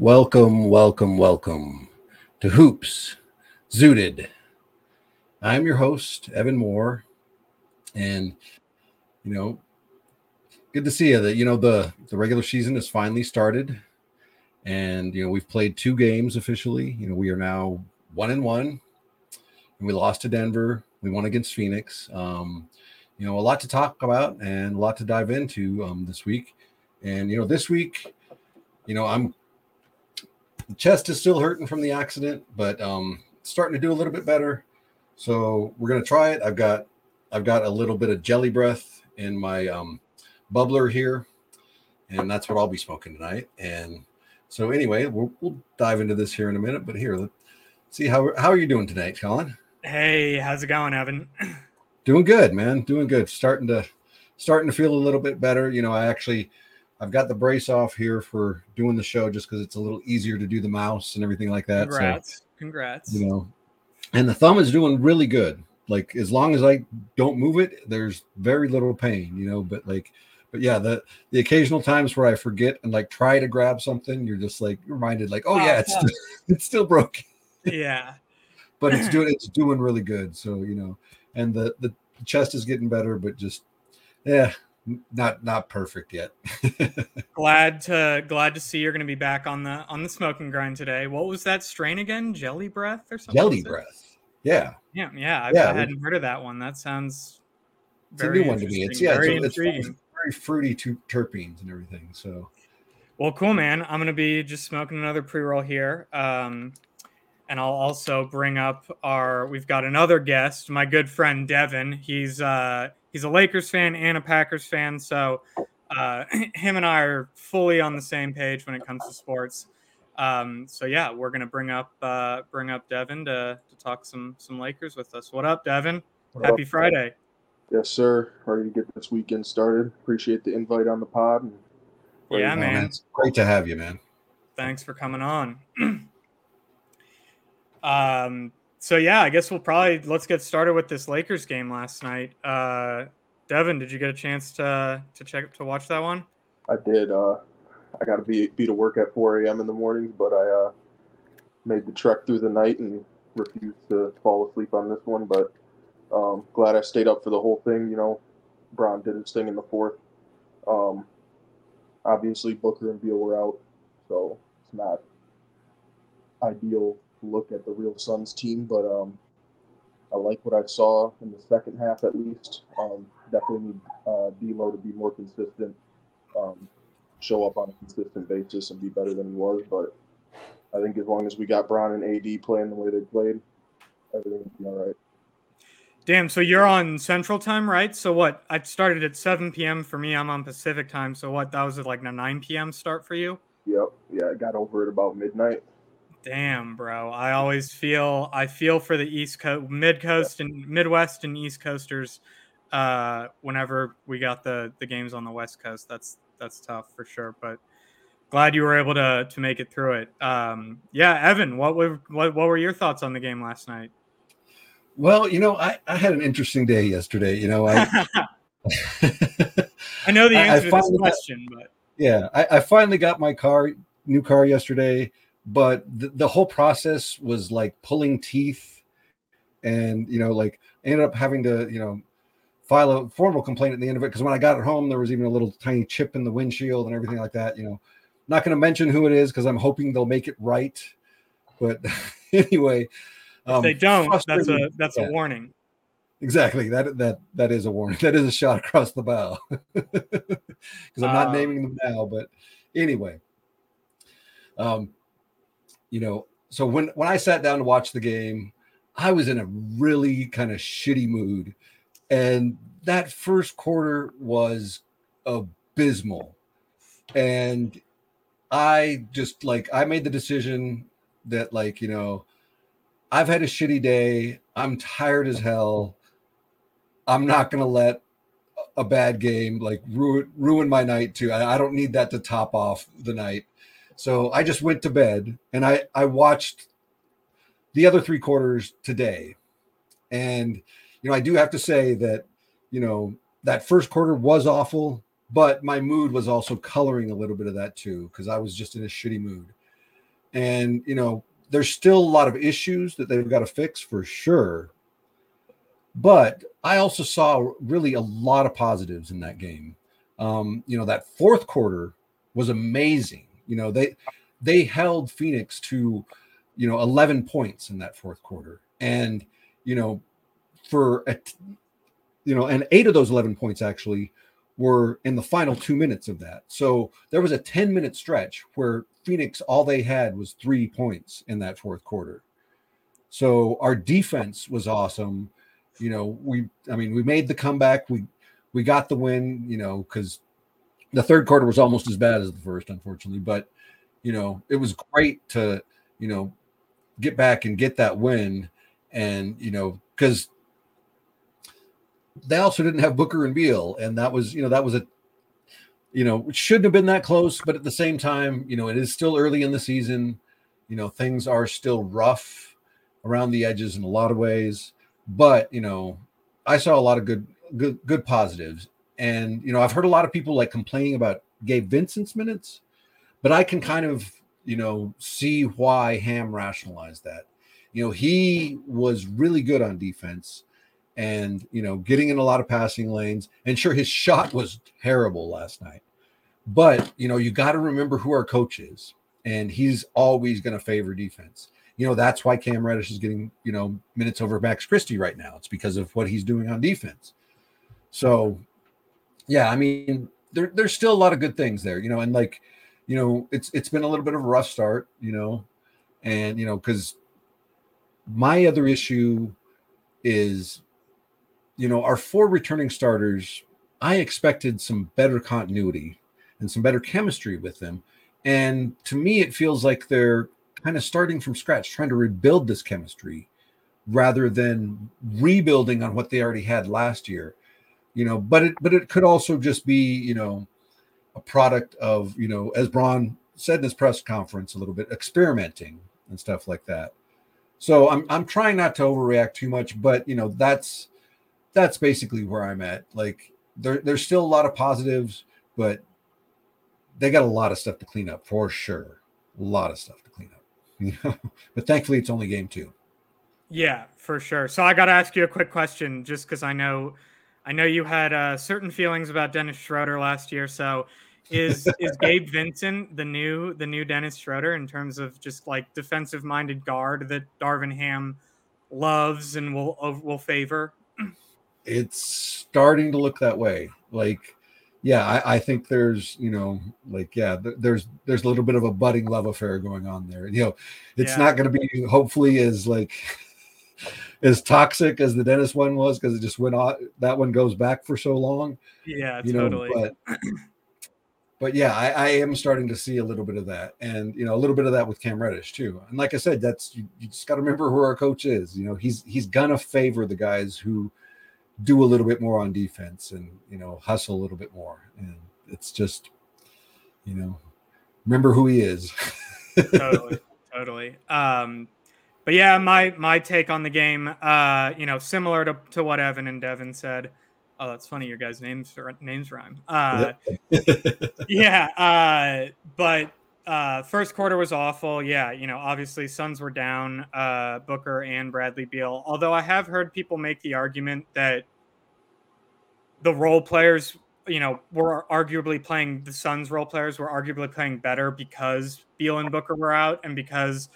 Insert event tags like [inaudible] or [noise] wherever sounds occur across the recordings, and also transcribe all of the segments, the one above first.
Welcome, welcome, welcome to Hoops Zooted. I'm your host, Evan Moore, and you know, good to see you. That you know the the regular season has finally started, and you know we've played two games officially. You know we are now one and one, and we lost to Denver. We won against Phoenix. Um, you know, a lot to talk about and a lot to dive into um, this week. And you know, this week, you know, I'm the chest is still hurting from the accident, but um, starting to do a little bit better. So we're gonna try it. I've got I've got a little bit of jelly breath in my um, bubbler here, and that's what I'll be smoking tonight. And so anyway, we'll, we'll dive into this here in a minute. But here, let's see how how are you doing tonight, Colin? Hey, how's it going, Evan? Doing good, man. Doing good. Starting to starting to feel a little bit better. You know, I actually I've got the brace off here for doing the show just because it's a little easier to do the mouse and everything like that. Congrats. So, Congrats. You know, and the thumb is doing really good. Like as long as I don't move it, there's very little pain, you know, but like but yeah, the the occasional times where I forget and like try to grab something, you're just like reminded, like, oh, oh yeah, it's still, [laughs] it's still broken. Yeah. [laughs] but it's [clears throat] doing it's doing really good. So you know, and the the chest is getting better, but just yeah, not not perfect yet. [laughs] glad to glad to see you're going to be back on the on the smoking grind today. What was that strain again? Jelly breath or something? Jelly breath. Yeah. Yeah, yeah. I, yeah, I hadn't heard of that one. That sounds it's a new one to me. It's yeah, very it's, intriguing. It's very fruity to terpenes and everything. So, well, cool, man. I'm gonna be just smoking another pre roll here. Um, and I'll also bring up our we've got another guest, my good friend Devin. He's uh he's a Lakers fan and a Packers fan, so uh, [clears throat] him and I are fully on the same page when it comes to sports. Um, so yeah, we're gonna bring up uh, bring up Devin to, to talk some some Lakers with us. What up, Devin? What Happy up? Friday. Yes, sir. Ready to get this weekend started. Appreciate the invite on the pod. yeah, man. It's great to have you, man. Thanks for coming on. [clears throat] Um, so yeah, I guess we'll probably let's get started with this Lakers game last night. Uh, Devin, did you get a chance to to check to watch that one? I did. Uh, I got to be be to work at 4 a.m. in the mornings, but I uh, made the trek through the night and refused to fall asleep on this one. But um, glad I stayed up for the whole thing. You know, Bron did his thing in the fourth. Um, obviously, Booker and Beal were out, so it's not ideal look at the real Suns team, but um, I like what I saw in the second half at least. Um, definitely need uh, D'Lo to be more consistent, um, show up on a consistent basis, and be better than he was. But I think as long as we got Bron and AD playing the way they played, everything will be all right. Damn, so you're on Central Time, right? So what? I started at 7 p.m. for me. I'm on Pacific Time. So what? That was like a 9 p.m. start for you? Yep. Yeah, I got over at about midnight. Damn, bro. I always feel I feel for the East Coast, Mid Coast, and Midwest and East Coasters. Uh, whenever we got the the games on the West Coast, that's that's tough for sure. But glad you were able to to make it through it. Um, yeah, Evan, what were what, what were your thoughts on the game last night? Well, you know, I, I had an interesting day yesterday. You know, I [laughs] I know the answer I, I to this question, got, but yeah, I, I finally got my car, new car yesterday but the, the whole process was like pulling teeth and you know like ended up having to you know file a formal complaint at the end of it because when i got it home there was even a little tiny chip in the windshield and everything like that you know. Not going to mention who it is because i'm hoping they'll make it right but [laughs] anyway if um, they don't that's a that's yeah. a warning. Exactly that that that is a warning. [laughs] That is a shot across the bow. [laughs] Because i'm not uh, naming them now but anyway um you know, so when when I sat down to watch the game, I was in a really kind of shitty mood, and that first quarter was abysmal, and I just like I made the decision that like you know, I've had a shitty day. I'm tired as hell. I'm not gonna let a bad game like ruin ruin my night too. I, I don't need that to top off the night. So I just went to bed and I, I watched the other three quarters today. And, you know, I do have to say that, you know, that first quarter was awful, but my mood was also coloring a little bit of that too, because I was just in a shitty mood. And, you know, there's still a lot of issues that they've got to fix for sure. But I also saw really a lot of positives in that game. Um, you know, that fourth quarter was amazing. You know, they they held Phoenix to, you know, 11 points in that fourth quarter. And, you know, for a, you know, and eight of those 11 points actually were in the final two minutes of that. So there was a 10 minute stretch where Phoenix, all they had was three points in that fourth quarter. So our defense was awesome. You know, we, I mean, we made the comeback. We, we got the win, you know, because the third quarter was almost as bad as the first, unfortunately. But, you know, it was great to, you know, get back and get that win. And, you know, because they also didn't have Booker and Beal, and that was you know that was a you know it shouldn't have been that close, but at the same time, you know it is still early in the season. You know things are still rough around the edges in a lot of ways, but you know I saw a lot of good good good positives, and you know I've heard a lot of people like complaining about Gabe Vincent's minutes, but I can kind of you know see why Ham rationalized that. You know he was really good on defense and you know getting in a lot of passing lanes. And sure his shot was terrible last night but you know you got to remember who our coach is and he's always going to favor defense. You know that's why cam reddish is getting you know minutes over max christie right now. It's because of what he's doing on defense. So yeah i mean there, there's still a lot of good things there you know and like you know it's it's been a little bit of a rough start you know and you know because my other issue is you know, our four returning starters, I expected some better continuity and some better chemistry with them. And to me, it feels like they're kind of starting from scratch, trying to rebuild this chemistry rather than rebuilding on what they already had last year. You know, but it but it could also just be, you know, a product of, you know, as Bron said in his press conference a little bit, experimenting and stuff like that. So I'm I'm trying not to overreact too much, but you know, that's that's basically where I'm at. Like there, there's still a lot of positives, but they got a lot of stuff to clean up for sure. A lot of stuff to clean up. [laughs] but thankfully, it's only game two. Yeah, for sure. So I got to ask you a quick question, just because I know, I know you had uh, certain feelings about Dennis Schroeder last year. So is [laughs] is Gabe Vincent the new the new Dennis Schroeder in terms of just like defensive minded guard that Darvin Ham loves and will will favor? it's starting to look that way. Like, yeah, I, I think there's, you know, like, yeah, there's there's a little bit of a budding love affair going on there. You know, it's yeah. not going to be hopefully as like as toxic as the Dennis one was because it just went on. That one goes back for so long. Yeah, you totally. Know, but but yeah, I, I, am starting to see a little bit of that, and you know, a little bit of that with Cam Reddish too. And like I said, that's you, you just got to remember who our coach is. You know, he's he's gonna favor the guys who do a little bit more on defense and you know hustle a little bit more and it's just you know remember who he is [laughs] totally totally um but yeah my my take on the game uh you know similar to, to what evan and devin said oh that's funny your guys names names rhyme uh [laughs] yeah uh but uh, first quarter was awful. Yeah, you know, obviously Suns were down, uh, Booker and Bradley Beal. Although I have heard people make the argument that the role players, you know, were arguably playing the Suns role players were arguably playing better because Beal and Booker were out and because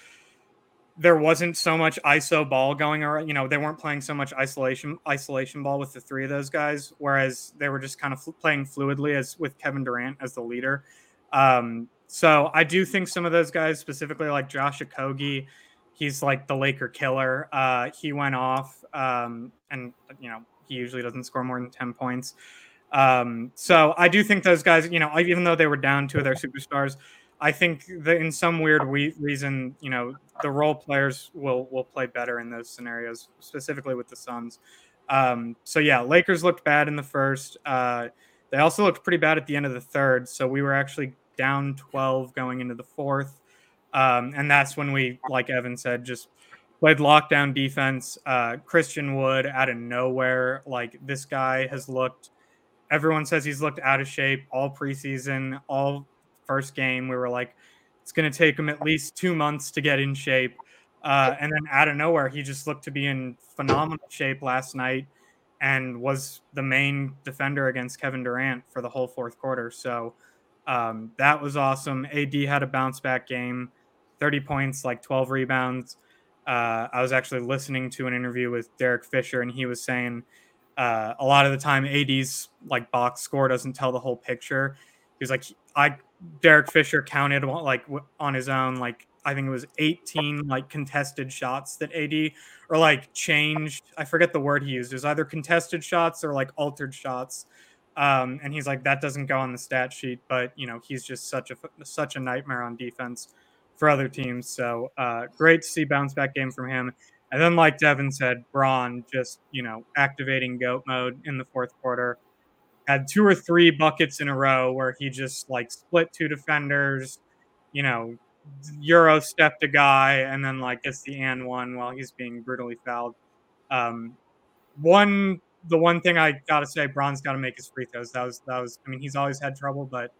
there wasn't so much ISO ball going around. You know, they weren't playing so much isolation isolation ball with the three of those guys, whereas they were just kind of playing fluidly as with Kevin Durant as the leader. Um, so I do think some of those guys, specifically like Josh Okogie, he's like the Laker killer. Uh, he went off, um, and you know he usually doesn't score more than ten points. Um, so I do think those guys, you know, even though they were down two of their superstars, I think that in some weird we- reason, you know, the role players will will play better in those scenarios, specifically with the Suns. Um, so yeah, Lakers looked bad in the first. Uh, they also looked pretty bad at the end of the third. So we were actually down 12 going into the fourth. Um, and that's when we, like Evan said, just played lockdown defense. Uh, Christian Wood out of nowhere. Like this guy has looked, everyone says he's looked out of shape all preseason, all first game. We were like, it's going to take him at least two months to get in shape. Uh, and then out of nowhere, he just looked to be in phenomenal shape last night and was the main defender against Kevin Durant for the whole fourth quarter. So um, that was awesome. AD had a bounce back game, 30 points, like 12 rebounds. Uh, I was actually listening to an interview with Derek Fisher, and he was saying uh, a lot of the time AD's like box score doesn't tell the whole picture. He was like, I Derek Fisher counted like on his own, like I think it was 18 like contested shots that AD or like changed. I forget the word he used. It was either contested shots or like altered shots. Um, and he's like, that doesn't go on the stat sheet, but you know, he's just such a such a nightmare on defense for other teams. So uh, great to see bounce back game from him. And then, like Devin said, Bron just you know activating goat mode in the fourth quarter. Had two or three buckets in a row where he just like split two defenders, you know, euro stepped a guy, and then like gets the and one while he's being brutally fouled. Um, one the one thing I gotta say, Bron's got to make his free throws. That was that was. I mean, he's always had trouble, but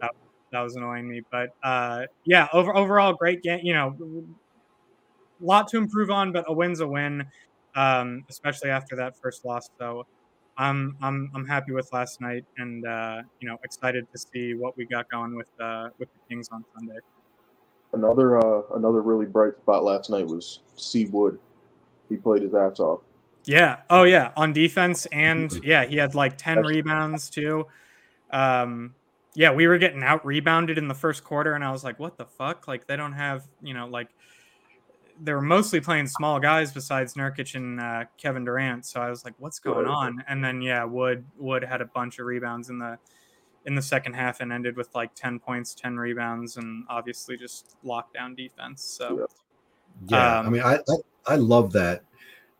that, that was annoying me. But uh, yeah, over overall, great game. You know, lot to improve on, but a win's a win, um, especially after that first loss. So I'm I'm I'm happy with last night, and uh, you know, excited to see what we got going with uh, with the Kings on Sunday. Another uh, another really bright spot last night was C Wood. He played his ass off. Yeah. Oh yeah. On defense and yeah, he had like 10 rebounds too. Um yeah, we were getting out rebounded in the first quarter and I was like, what the fuck? Like they don't have, you know, like they were mostly playing small guys besides Nurkic and uh, Kevin Durant. So I was like, what's going on? And then yeah, Wood Wood had a bunch of rebounds in the in the second half and ended with like 10 points, 10 rebounds, and obviously just lockdown defense. So yeah, um, I mean I, I I love that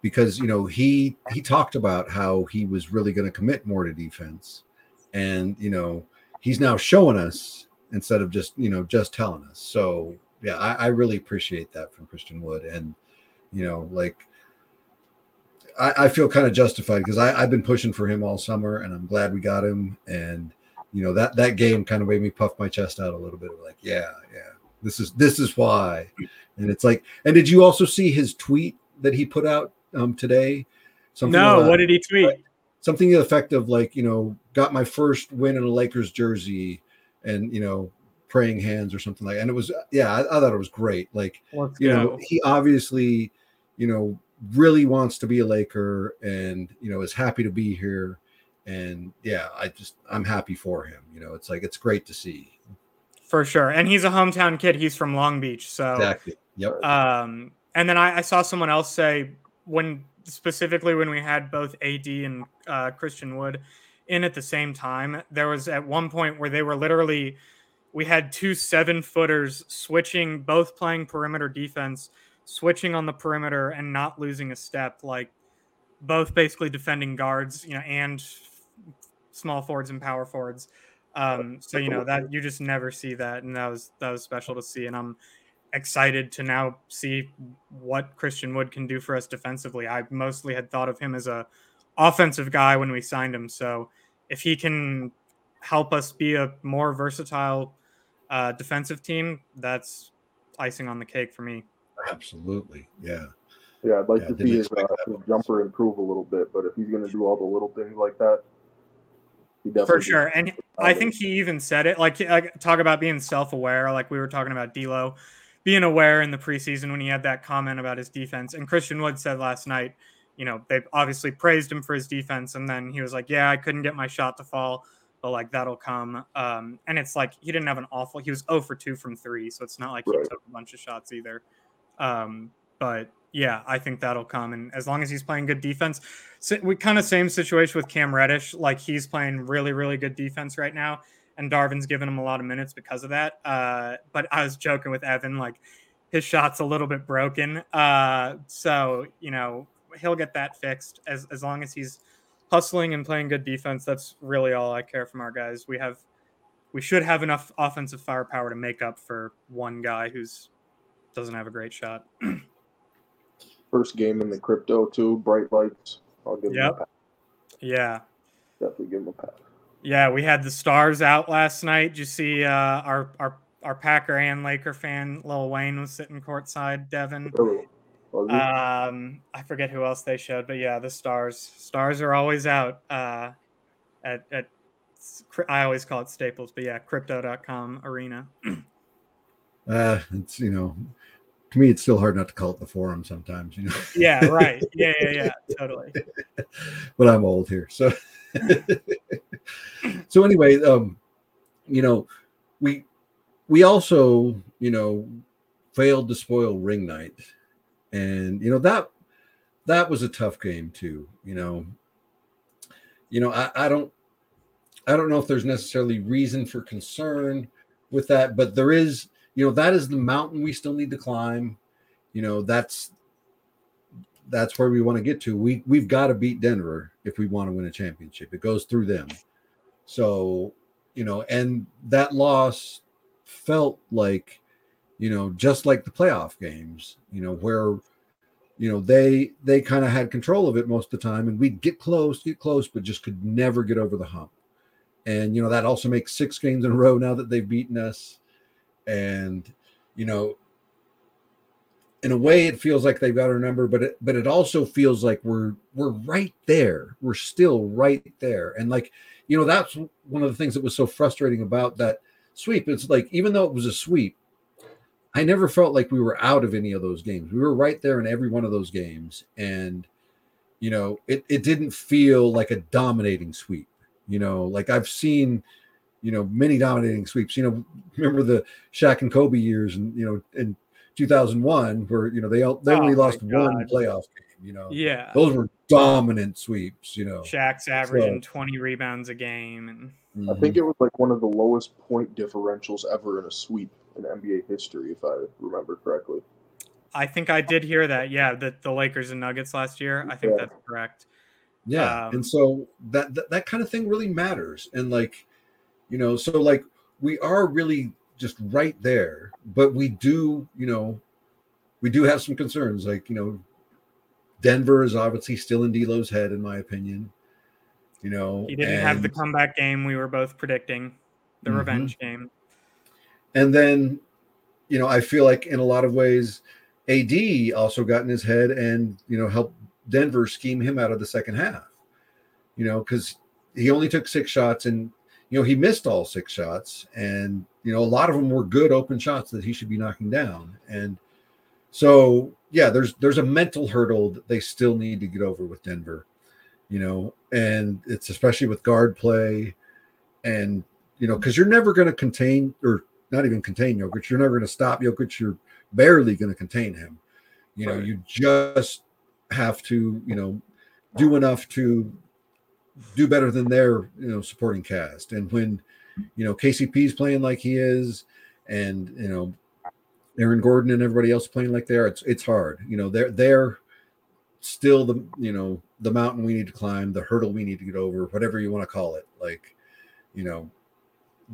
because you know he he talked about how he was really going to commit more to defense and you know he's now showing us instead of just you know just telling us so yeah i, I really appreciate that from christian wood and you know like i, I feel kind of justified because i've been pushing for him all summer and i'm glad we got him and you know that that game kind of made me puff my chest out a little bit like yeah yeah this is this is why and it's like and did you also see his tweet that he put out um, today. Something no, what did he tweet? Something to the effect of like, you know, got my first win in a Lakers jersey, and you know, praying hands or something like. And it was, yeah, I, I thought it was great. Like, Let's you go. know, he obviously, you know, really wants to be a Laker, and you know, is happy to be here. And yeah, I just I'm happy for him. You know, it's like it's great to see. For sure, and he's a hometown kid. He's from Long Beach, so exactly. Yep. Um, and then I, I saw someone else say when specifically when we had both AD and uh, Christian Wood in at the same time, there was at one point where they were literally we had two seven footers switching, both playing perimeter defense, switching on the perimeter and not losing a step, like both basically defending guards, you know, and small forwards and power forwards. Um, so you know that you just never see that, and that was that was special to see. And I'm excited to now see what Christian Wood can do for us defensively. I mostly had thought of him as a offensive guy when we signed him. So if he can help us be a more versatile uh, defensive team, that's icing on the cake for me. Absolutely. Yeah. Yeah, I'd like yeah, to see his, uh, his, jumper improve a little bit, but if he's going to do all the little things like that, he definitely for sure. And I think he even said it like, like talk about being self-aware, like we were talking about D'Lo being aware in the preseason when he had that comment about his defense. And Christian Wood said last night, you know, they obviously praised him for his defense, and then he was like, "Yeah, I couldn't get my shot to fall, but like that'll come." Um, and it's like he didn't have an awful. He was 0 for 2 from three, so it's not like right. he took a bunch of shots either. Um, but yeah, I think that'll come, and as long as he's playing good defense, so we kind of same situation with Cam Reddish. Like he's playing really, really good defense right now and Darvin's given him a lot of minutes because of that. Uh, but I was joking with Evan, like his shot's a little bit broken. Uh, so you know he'll get that fixed as as long as he's hustling and playing good defense. That's really all I care from our guys. We have we should have enough offensive firepower to make up for one guy who's doesn't have a great shot. [clears throat] First game in the crypto too, bright lights. I'll give yep. him. Yeah. Definitely give him a pass. Yeah, we had the stars out last night. Did you see uh, our our our Packer and Laker fan, Lil Wayne, was sitting courtside. Devin. Um, I forget who else they showed, but yeah, the stars. Stars are always out. Uh, at at I always call it Staples, but yeah, Crypto.com arena. [clears throat] Uh, it's you know, to me, it's still hard not to call it the forum sometimes. You know. yeah. Right. Yeah. Yeah. Yeah. [laughs] Totally. but I'm old here, so. [laughs] so anyway, um, you know, we we also you know failed to spoil ring night, and you know that that was a tough game too. You know, you know I, I don't I don't know if there's necessarily reason for concern with that, but there is, you know, that is the mountain we still need to climb. You know, that's that's where we want to get to. We we've got to beat Denver if we want to win a championship. It goes through them. So, you know, and that loss felt like, you know, just like the playoff games, you know, where you know they they kind of had control of it most of the time and we'd get close get close but just could never get over the hump. And you know that also makes six games in a row now that they've beaten us. And you know in a way it feels like they've got our number but it but it also feels like we're we're right there. We're still right there. And like you know that's one of the things that was so frustrating about that sweep. It's like even though it was a sweep i never felt like we were out of any of those games we were right there in every one of those games and you know it, it didn't feel like a dominating sweep you know, like I've seen, you know, many dominating sweeps. You know, remember the Shaq and Kobe years, and you know, in 2001, where you know they they only Oh my lost one playoff game. You know, Yeah. those were dominant sweeps. You know, Shaq's averaging 20 rebounds a game. And I think mm-hmm. it was like one of the lowest point differentials ever in a sweep in NBA history, if I remember correctly. I think I did hear that. Yeah. The, the Lakers and Nuggets last year. I think Yeah. that's correct. Yeah, Um, and so that, that that kind of thing really matters, and like, you know, so like we are really just right there, but we do, you know, we do have some concerns. Like, you know, Denver is obviously still in D'Lo's head, in my opinion. You know, He didn't have the comeback game we were both predicting, the Mhm. revenge game. And then, you know, I feel like in a lot of ways, AD also got in his head and, you know, helped Denver scheme him out of the second half, you know, because he only took six shots and, you know, he missed all six shots. And, you know, a lot of them were good open shots that he should be knocking down. And so, yeah, there's, there's a mental hurdle that they still need to get over with Denver, you know, and it's especially with guard play and, you know, because you're never going to contain or not even contain Jokic. You're never going to stop Jokic. You're barely going to contain him. You know, Right. you just have to, you know, do enough to do better than their, you know, supporting cast. And when, you know, KCP is playing like he is, and you know, Aaron Gordon and everybody else playing like they are, it's it's hard. You know, they're they're still the you know the mountain we need to climb, the hurdle we need to get over, whatever you want to call it. Like, you know,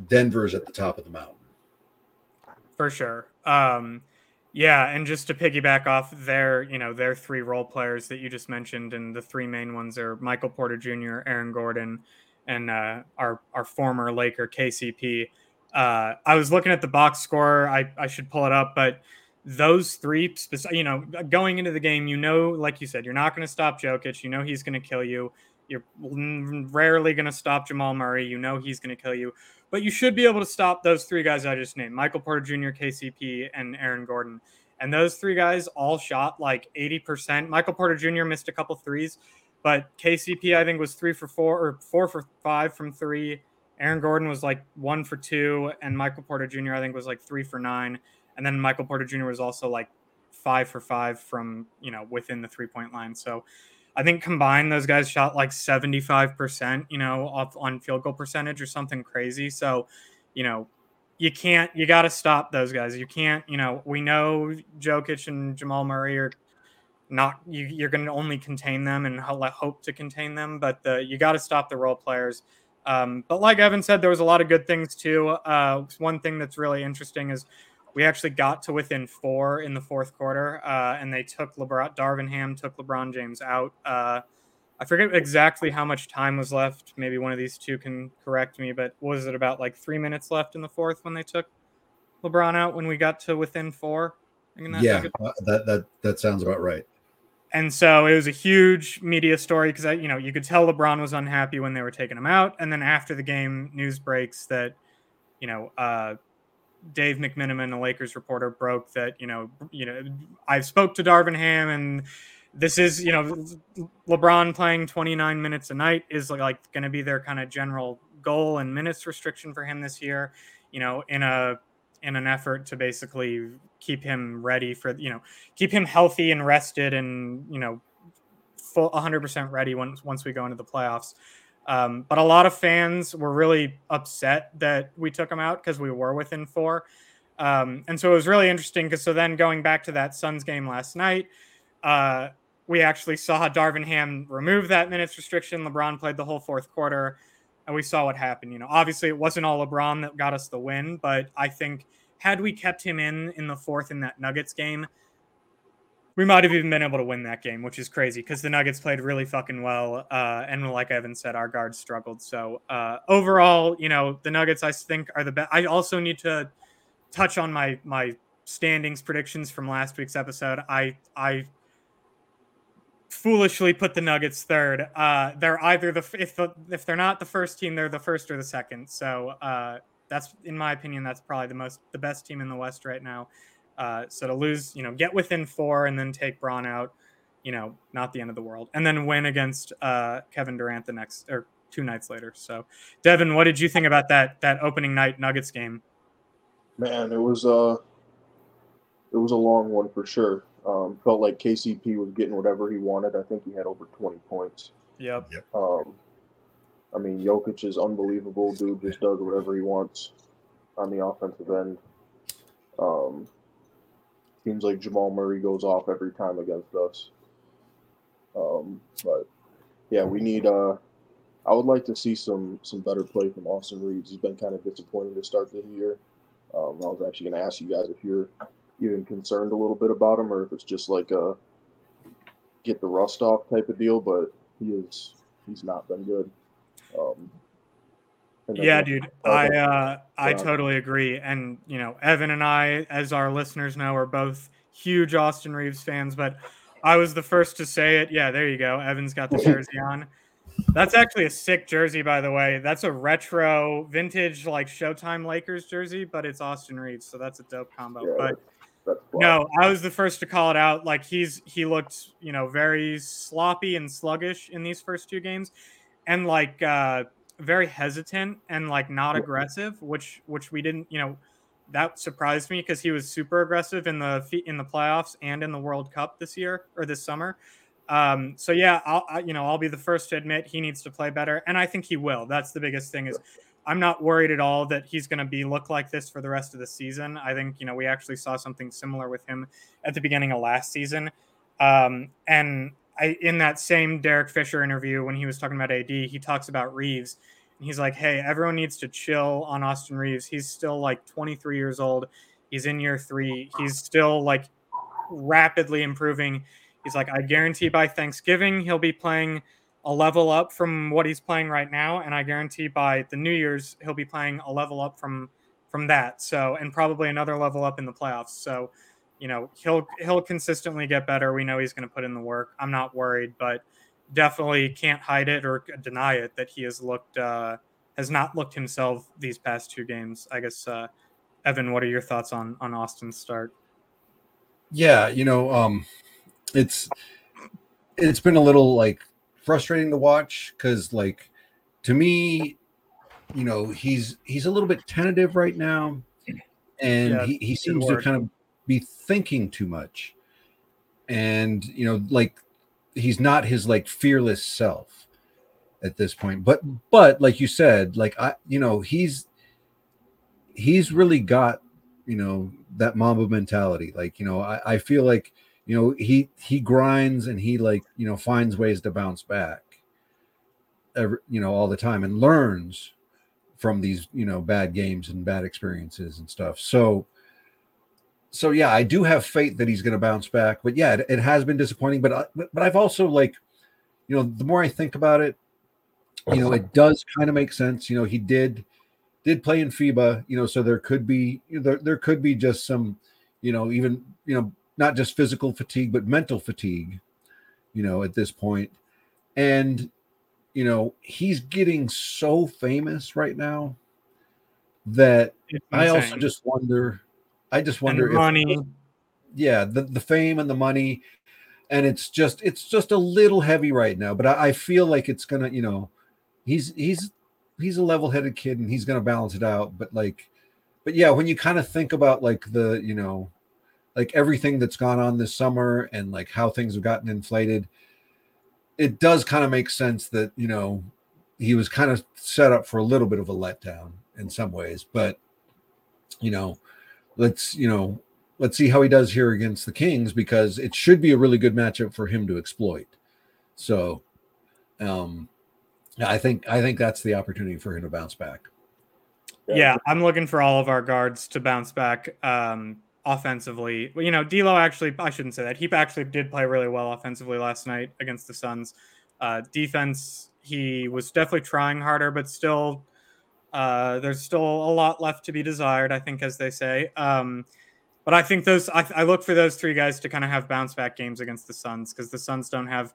Denver's at the top of the mountain. For sure. Um, yeah, and just to piggyback off their, you know, their three role players that you just mentioned, and the three main ones are Michael Porter Jr., Aaron Gordon, and uh, our our former Laker KCP. Uh, I was looking at the box score. I I should pull it up, but those three, you know, going into the game, you know, like you said, you're not going to stop Jokic. You know he's going to kill you. You're rarely going to stop Jamal Murray. You know he's going to kill you but you should be able to stop those three guys I just named Michael Porter Jr., KCP, and Aaron Gordon. And those three guys all shot like 80%. Michael Porter Jr. missed a couple threes, but KCP, I think, was three for four or four for five from three. Aaron Gordon was like one for two, and Michael Porter Jr., I think, was like three for nine. And then Michael Porter Jr. was also like five for five from, you know, within the three point line. So I think combined, those guys shot like 75%, you know, off on field goal percentage or something crazy. So, you know, you can't, you got to stop those guys. You can't, you know, we know Jokic and Jamal Murray are not, you, you're going to only contain them and hope to contain them, but the, you got to stop the role players. Um, but like Evan said, there was a lot of good things too. Uh, one thing that's really interesting is we actually got to within four in the fourth quarter, uh, and they took LeBron. Darvin Ham took LeBron James out. Uh, I forget exactly how much time was left. Maybe one of these two can correct me, but was it about like three minutes left in the fourth when they took LeBron out when we got to within four. That yeah, uh, that that that sounds about right. And so it was a huge media story because you know, you could tell LeBron was unhappy when they were taking him out, and then after the game, news breaks that, you know, uh, Dave McMenamin, a Lakers reporter, broke that you know, you know, I've spoke to Darvin Ham, and this is you know, LeBron playing 29 minutes a night is like, like going to be their kind of general goal and minutes restriction for him this year. You know, in a in an effort to basically keep him ready for you know keep him healthy and rested and you know full 100% ready once once we go into the playoffs. Um, but a lot of fans were really upset that we took him out because we were within four. Um, and so it was really interesting because so then going back to that Suns game last night, uh, we actually saw Darvin Ham remove that minutes restriction. LeBron played the whole fourth quarter, and we saw what happened. You know, obviously it wasn't all LeBron that got us the win, but I think had we kept him in in the fourth in that Nuggets game, we might have even been able to win that game, which is crazy because the Nuggets played really fucking well. Uh, and like Evan said, our guards struggled. So uh, overall, you know, the Nuggets I think are the best. I also need to touch on my my standings predictions from last week's episode. I I foolishly put the Nuggets third. Uh, they're either the if the, if they're not the first team, they're the first or the second. So uh, that's in my opinion, that's probably the most the best team in the West right now. Uh, so to lose, you know, get within four and then take Bron out, you know, not the end of the world, and then win against uh, Kevin Durant the next or two nights later. So, Devin, what did you think about that that opening night Nuggets game? Man, it was uh it was a long one for sure. Um, felt like KCP was getting whatever he wanted. I think he had over 20 points. Yep. yep. Um, I mean, Jokic is unbelievable. Dude just does whatever he wants on the offensive end. Um, seems like Jamal Murray goes off every time against us. Um, but yeah, we need. Uh, I would like to see some some better play from Austin Reaves. He's been kind of disappointing to start the year. Um, I was actually going to ask you guys if you're even concerned a little bit about him, or if it's just like a get the rust off type of deal. But he is he's not been good. Um, yeah, dude, I uh, I totally agree. And you know, Evan and I, as our listeners know, are both huge Austin Reaves fans. But I was the first to say it. Yeah, there you go. Evan's got the [laughs] jersey on. That's actually a sick jersey, by the way. That's a retro, vintage, like Showtime Lakers jersey, but it's Austin Reaves, so that's a dope combo. Yeah, but that's, that's no, I was the first to call it out. Like he's he looked, you know, very sloppy and sluggish in these first two games, and like. uh very hesitant and like not aggressive, which which we didn't, you know, that surprised me because he was super aggressive in the in the playoffs and in the World Cup this year or this summer. Um, so yeah, I'll I, you know I'll be the first to admit he needs to play better, and I think he will. That's the biggest thing is I'm not worried at all that he's going to be look like this for the rest of the season. I think you know we actually saw something similar with him at the beginning of last season, um, and I, in that same Derek Fisher interview when he was talking about AD, he talks about Reaves And he's like, hey, everyone needs to chill on Austin Reaves. He's still like 23 years old. He's in year three. He's still like rapidly improving. He's like, I guarantee by Thanksgiving he'll be playing a level up from what he's playing right now, and I guarantee by the New Year's he'll be playing a level up from from that. So, and probably another level up in the playoffs. So, you know he'll he'll consistently get better. We know he's going to put in the work. I'm not worried, but definitely can't hide it or deny it that he has looked uh, has not looked himself these past two games. I guess uh, Evan, what are your thoughts on on Austin's start? Yeah, you know, um, it's it's been a little like frustrating to watch because like to me, you know, he's he's a little bit tentative right now, and yeah, he, he seems to kind of be thinking too much. And you know, like he's not his like fearless self at this point. But but like you said, like I you know, he's he's really got, you know, that Mamba mentality. Like, you know, I, I feel like, you know, he he grinds and he like, you know, finds ways to bounce back every, you know, all the time and learns from these, you know, bad games and bad experiences and stuff. So so yeah, I do have faith that he's going to bounce back. But yeah, it, it has been disappointing. But, I, but but I've also like, you know, the more I think about it, you know, [laughs] it does kind of make sense. You know, he did did play in FIBA, you know, so there could be there there could be just some, you know, even you know not just physical fatigue but mental fatigue, you know, at this point, and you know he's getting so famous right now that I also just wonder. I just wonder if money. Yeah, the the fame and the money, and it's just it's just a little heavy right now. But I, I feel like it's gonna, you know, he's he's he's a level-headed kid and he's gonna balance it out. But like, but yeah, when you kind of think about like the you know, like everything that's gone on this summer and like how things have gotten inflated, it does kind of make sense that you know he was kind of set up for a little bit of a letdown in some ways. But you know, let's you know let's see how he does here against the Kings because it should be a really good matchup for him to exploit. So, um, I think I think that's the opportunity for him to bounce back. Yeah, I'm looking for all of our guards to bounce back um, offensively. Well, you know, D'Lo actually, I shouldn't say that. He actually did play really well offensively last night against the Suns. Uh, defense, he was definitely trying harder, but still uh, there's still a lot left to be desired, I think, as they say. Um, but I think those, I, I, look for those three guys to kind of have bounce back games against the Suns because the Suns don't have,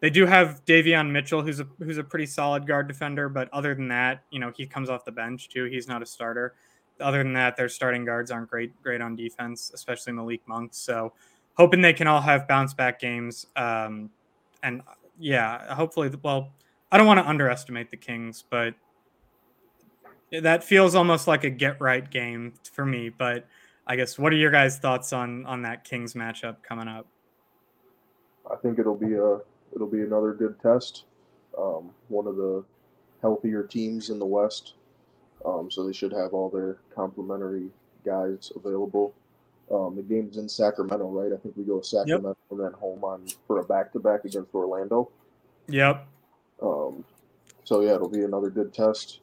they do have Davion Mitchell, who's a who's a pretty solid guard defender, but other than that, you know, he comes off the bench too. He's not a starter. Other than that, their starting guards aren't great great on defense, especially Malik Monk. So, hoping they can all have bounce back games. Um, and yeah, hopefully, well, I don't want to underestimate the Kings, but that feels almost like a get right game for me. But I guess what are your guys' thoughts on on that Kings matchup coming up? I think it'll be a it'll be another good test. Um, one of the healthier teams in the West, um, so they should have all their complementary guys available. Um, the game's in Sacramento, right? I think we go Sacramento yep. and then home on for a back to back against Orlando. Yep. Um, so yeah, it'll be another good test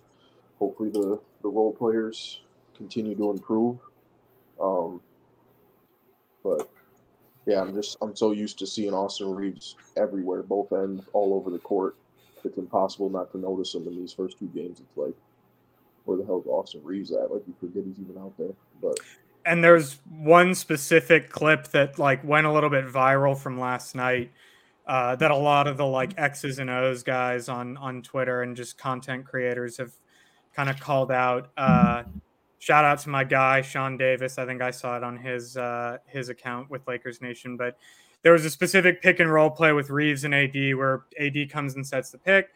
hopefully the the role players continue to improve. Um, but yeah, I'm just I'm so used to seeing Austin Reaves everywhere, both ends, all over the court. It's impossible not to notice him in these first two games. It's like, where the hell is Austin Reaves at? Like you forget he's even out there. But and there's one specific clip that like went a little bit viral from last night. Uh, that a lot of the like X's and O's guys on on Twitter and just content creators have kind of called out. Uh, shout out to my guy Sean Davis. I think I saw it on his uh, his account with Lakers Nation. But there was a specific pick and roll play with Reaves and AD where AD comes and sets the pick.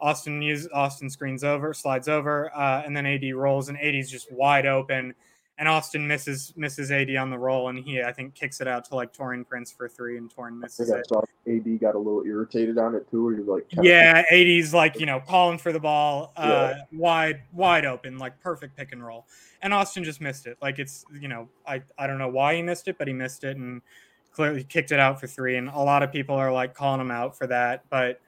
Austin uses Austin screens over, slides over, uh, and then AD rolls, and AD's just wide open and Austin misses misses AD on the roll, and he I think kicks it out to like Taurean Prince for three, and Taurean misses I it. I saw AD got a little irritated on it too, or he's like, yeah, AD's like you know calling for the ball, uh, yeah. wide wide open, like perfect pick and roll, and Austin just missed it. Like it's you know I I don't know why he missed it, but he missed it and clearly kicked it out for three, and a lot of people are like calling him out for that, but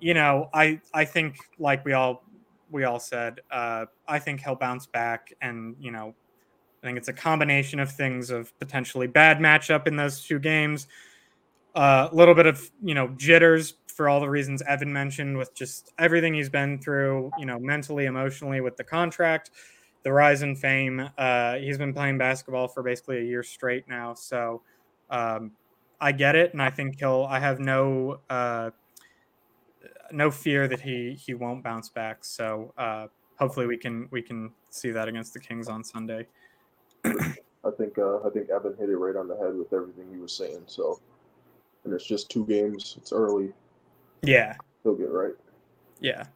you know I I think like we all we all said, uh, I think he'll bounce back and you know I think it's a combination of things of potentially bad matchup in those two games, a uh, little bit of you know jitters for all the reasons Evan mentioned with just everything he's been through, you know, mentally, emotionally with the contract, the rise in fame. Uh, he's been playing basketball for basically a year straight now, so um, I get it, and I think he'll. I have no uh, no fear that he he won't bounce back. So uh, hopefully we can we can see that against the Kings on Sunday. I think uh, I think Evan hit it right on the head with everything he was saying. So, and it's just two games. It's early. Yeah. He'll get right. Yeah.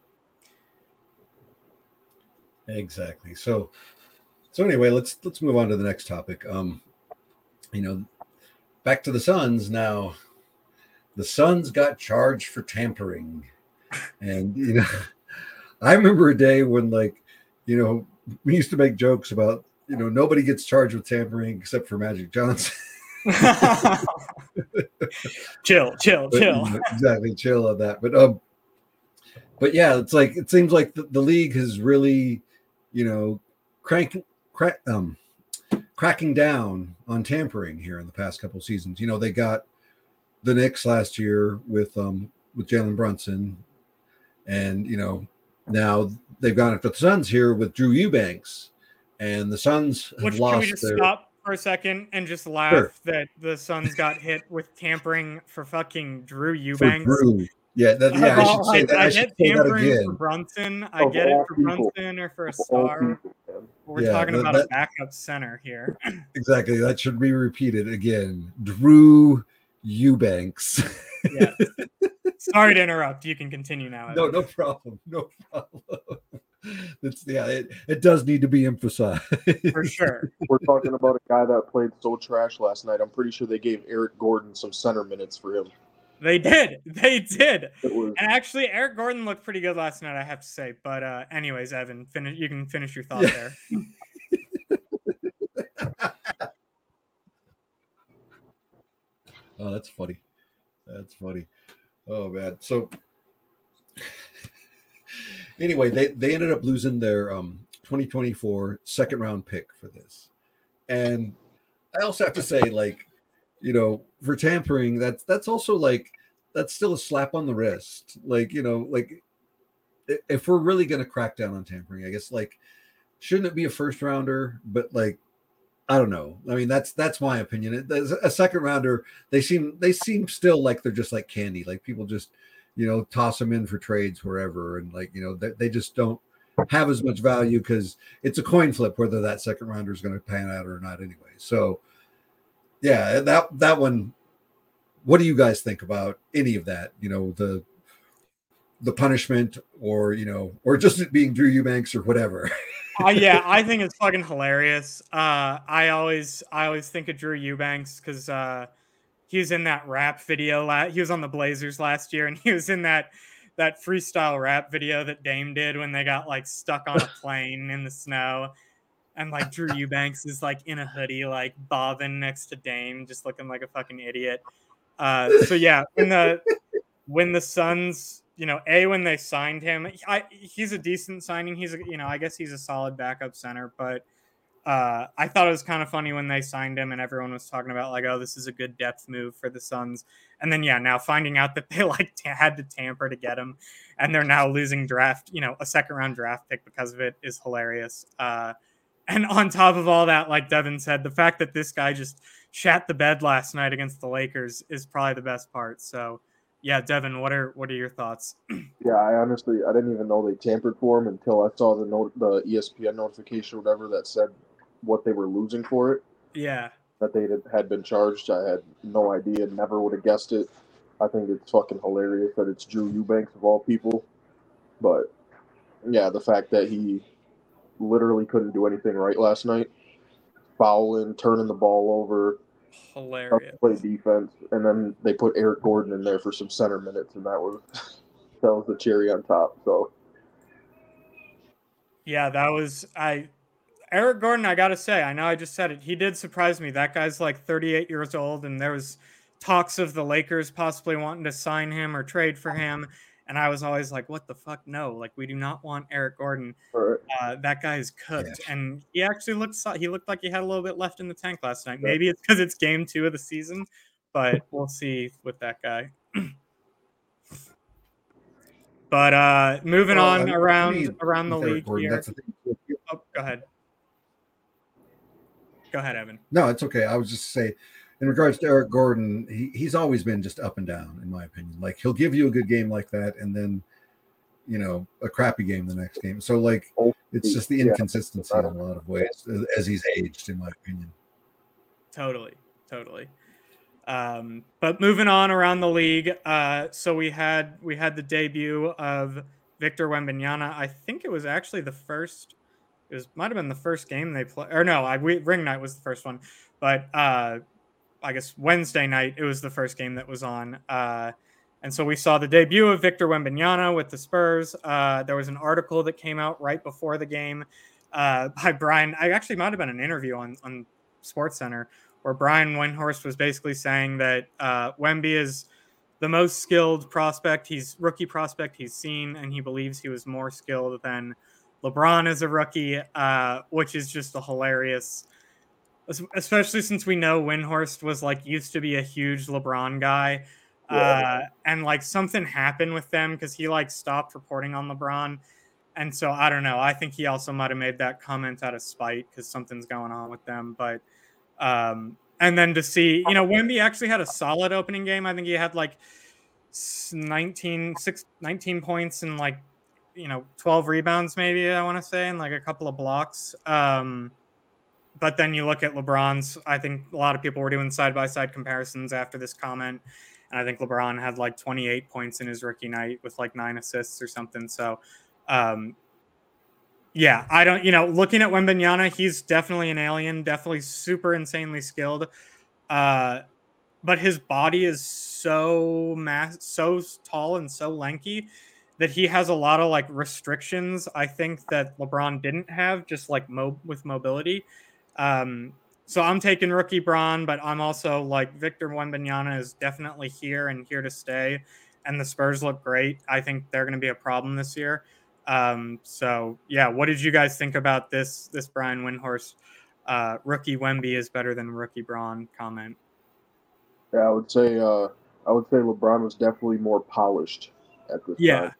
Exactly. So, so anyway, let's let's move on to the next topic. Um, you know, back to the Suns now. The Suns got charged for tampering, and you know, [laughs] I remember a day when like, you know, we used to make jokes about you know, nobody gets charged with tampering except for Magic Johnson. [laughs] chill, chill, but, chill. exactly, chill on that. But um, but yeah, it's like it seems like the, the league has really, you know, crank, crack, um, cracking down on tampering here in the past couple seasons. You know, they got the Knicks last year with um with Jalen Brunson, and you know now they've gone after the Suns here with Drew Eubanks, and the Suns have Which lost can we just their. stop for a second and just laugh Sure. that the Suns got hit with tampering for fucking Drew for Eubanks? Drew. Yeah, that, yeah, I should say that. I, I should get say that tampering for again. Brunson. I Of get it for people. Brunson or for a star. We're Yeah, talking that- about a backup center here. [clears throat] Exactly. That should be repeated again. Drew Eubanks. yeah. [laughs] Sorry to interrupt. You can continue now. no, no problem. No problem. It's yeah, it, it does need to be emphasized. For sure. We're talking about a guy that played so trash last night. I'm pretty sure they gave Eric Gordon some center minutes for him. They did. They did. Was And actually, Eric Gordon looked pretty good last night, I have to say. But uh, anyways, Evan, finish. You can finish your thought Yeah. there. [laughs] Oh, that's funny. That's funny. Oh man. So anyway, they, they ended up losing their um 2024 second round pick for this. And I also have to say, like, you know, for tampering, that's that's also like that's still a slap on the wrist. Like, you know, like if we're really gonna crack down on tampering, I guess like shouldn't it be a first rounder? But like I don't know. I mean, that's that's my opinion. A second rounder, they seem they seem still like they're just like candy. Like people just, you know, toss them in for trades wherever, and like you know, they, they just don't have as much value because it's a coin flip whether that second rounder is going to pan out or not anyway. So, yeah, that that one. What do you guys think about any of that? You know, the the punishment, or you know, or just it being Drew Eubanks or whatever. [laughs] uh, yeah, I think it's fucking hilarious. Uh, I always, I always think of Drew Eubanks because uh, he was in that rap video. La- he was on the Blazers last year, and he was in that that freestyle rap video that Dame did when they got like stuck on a [laughs] plane in the snow. And like Drew Eubanks is like in a hoodie, like bobbing next to Dame, just looking like a fucking idiot. Uh, so yeah, when the when the Suns, you know, a when they signed him, I he's a decent signing. He's a you know, I guess he's a solid backup center, but uh, I thought it was kind of funny when they signed him and everyone was talking about like, oh, this is a good depth move for the Suns. And then yeah, now finding out that [laughs] they like ta- had to tamper to get him, and they're now losing draft, you know, a second round draft pick because of it is hilarious. Uh, and on top of all that, like Devin said, the fact that this guy just shat the bed last night against the Lakers is probably the best part. So yeah, Devin, what are what are your thoughts? [clears throat] Yeah, I honestly I didn't even know they tampered for him until I saw the note the ESPN notification or whatever that said what they were losing for it. Yeah, That they had- been charged. I had no idea. Never would have guessed it. I think it's fucking hilarious that it's Drew Eubanks of all people. But yeah, the fact that he literally couldn't do anything right last night, fouling, turning the ball over, hilarious. play defense, and then they put Eric Gordon in there for some center minutes, and that was that was the cherry on top. So Yeah, that was I. Eric Gordon, I gotta say, I know I just said it. He did surprise me. That guy's like 38 years old, and there was talks of the Lakers possibly wanting to sign him or trade for him. And I was always like, "What the fuck? No! Like, we do not want Eric Gordon. Uh, that guy is cooked." And he actually looked he looked like he had a little bit left in the tank last night. Maybe it's because it's game two of the season, but we'll see with that guy. [clears throat] but uh moving Well, on I mean, around around the Eric league Gordon, here. that's the thing. Oh, go ahead. Go ahead, Evan. No, it's okay. I was just say, in regards to Eric Gordon, he, he's always been just up and down, in my opinion. Like he'll give you a good game like that, and then, you know, a crappy game the next game. So like, it's just the yeah. inconsistency in a lot of ways as- as he's aged, in my opinion. Totally, totally. Um, but moving on around the league, uh, so we had we had the debut of Victor Wembanyama. I think it was actually the first. It was might have been the first game they played, or no, I we, ring night was the first one, but uh, I guess Wednesday night it was the first game that was on. Uh, and so we saw the debut of Victor Wembanyama with the Spurs. Uh, there was an article that came out right before the game uh, by Brian. I actually might have been an interview on on Sports Center where Brian Windhorst was basically saying that uh, Wemby is the most skilled prospect. He's rookie prospect he's seen, and he believes he was more skilled than LeBron as a rookie, uh, which is just a hilarious. Especially since we know Windhorst was like used to be a huge LeBron guy, uh, and like something happened with them because he like stopped reporting on LeBron, and so I don't know. I think he also might have made that comment out of spite because something's going on with them. But um, and then to see, you know, Wemby actually had a solid opening game. I think he had like 19, six, 19 points and like you know 12 rebounds maybe I want to say and like a couple of blocks. Um, but then you look at LeBron's. I think a lot of people were doing side by side comparisons after this comment, and I think LeBron had like 28 points in his rookie night with like nine assists or something. So, um, yeah, I don't. You know, looking at Wembanyama, he's definitely an alien. Definitely super insanely skilled. Uh, but his body is so mass, so tall and so lanky that he has a lot of like restrictions. I think that LeBron didn't have, just like mo- with mobility. Um, so I'm taking rookie Bron, but I'm also like Victor Wembanyama is definitely here and here to stay. And the Spurs look great. I think they're going to be a problem this year. Um, so yeah, what did you guys think about this? This Brian Windhorst uh, rookie Wemby is better than rookie Bron comment. Yeah, I would say uh, I would say LeBron was definitely more polished at this yeah. time.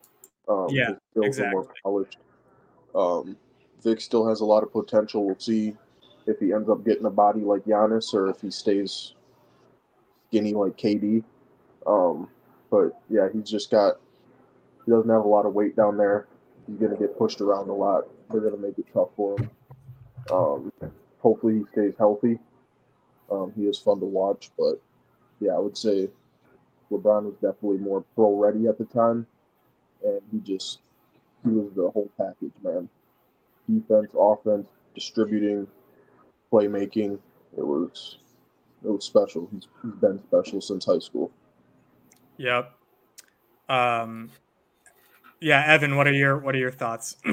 Um, Yeah, exactly. more polished. Um, Vic still has a lot of potential. We'll see if he ends up getting a body like Giannis or if he stays skinny like KD. Um, but yeah, he's just got he doesn't have a lot of weight down there. He's gonna get pushed around a lot. They're gonna make it tough for him. Um, hopefully he stays healthy. Um, he is fun to watch, but yeah, I would say LeBron was definitely more pro ready at the time, and he just he was the whole package, man. Defense, offense, distributing, playmaking. It was it was special. He's, he's been special since high school. Yep. Um, yeah, Evan, what are your what are your thoughts? [clears throat]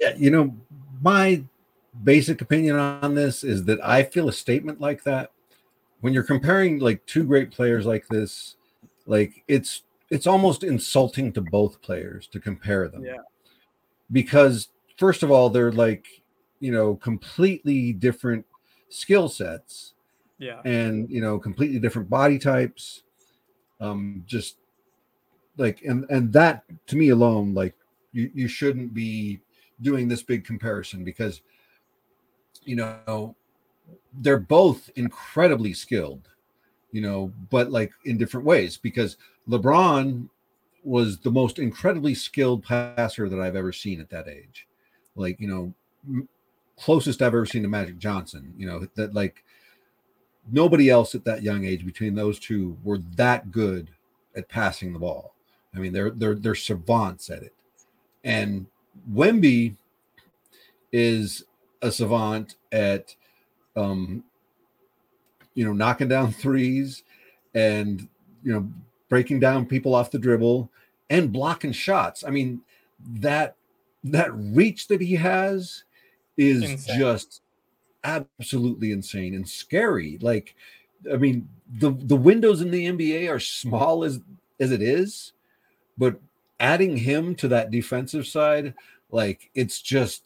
Yeah, you know, my basic opinion on this is that I feel a statement like that when you're comparing like two great players like this, like it's it's almost insulting to both players to compare them. Yeah. Because first of all, they're like, you know, completely different skill sets yeah. and you know completely different body types um just like and and that to me alone like you you shouldn't be doing this big comparison because you know they're both incredibly skilled you know but like in different ways because LeBron was the most incredibly skilled passer that I've ever seen at that age like you know m- closest I've ever seen to Magic Johnson you know that like nobody else at that young age between those two were that good at passing the ball. I mean, they're they're they're savants at it. And Wemby is a savant at um you know knocking down threes and you know breaking down people off the dribble and blocking shots. I mean, that that reach that he has is Insane. just absolutely insane and scary. Like, I mean, the the windows in the NBA are small as as it is, but adding him to that defensive side, like it's just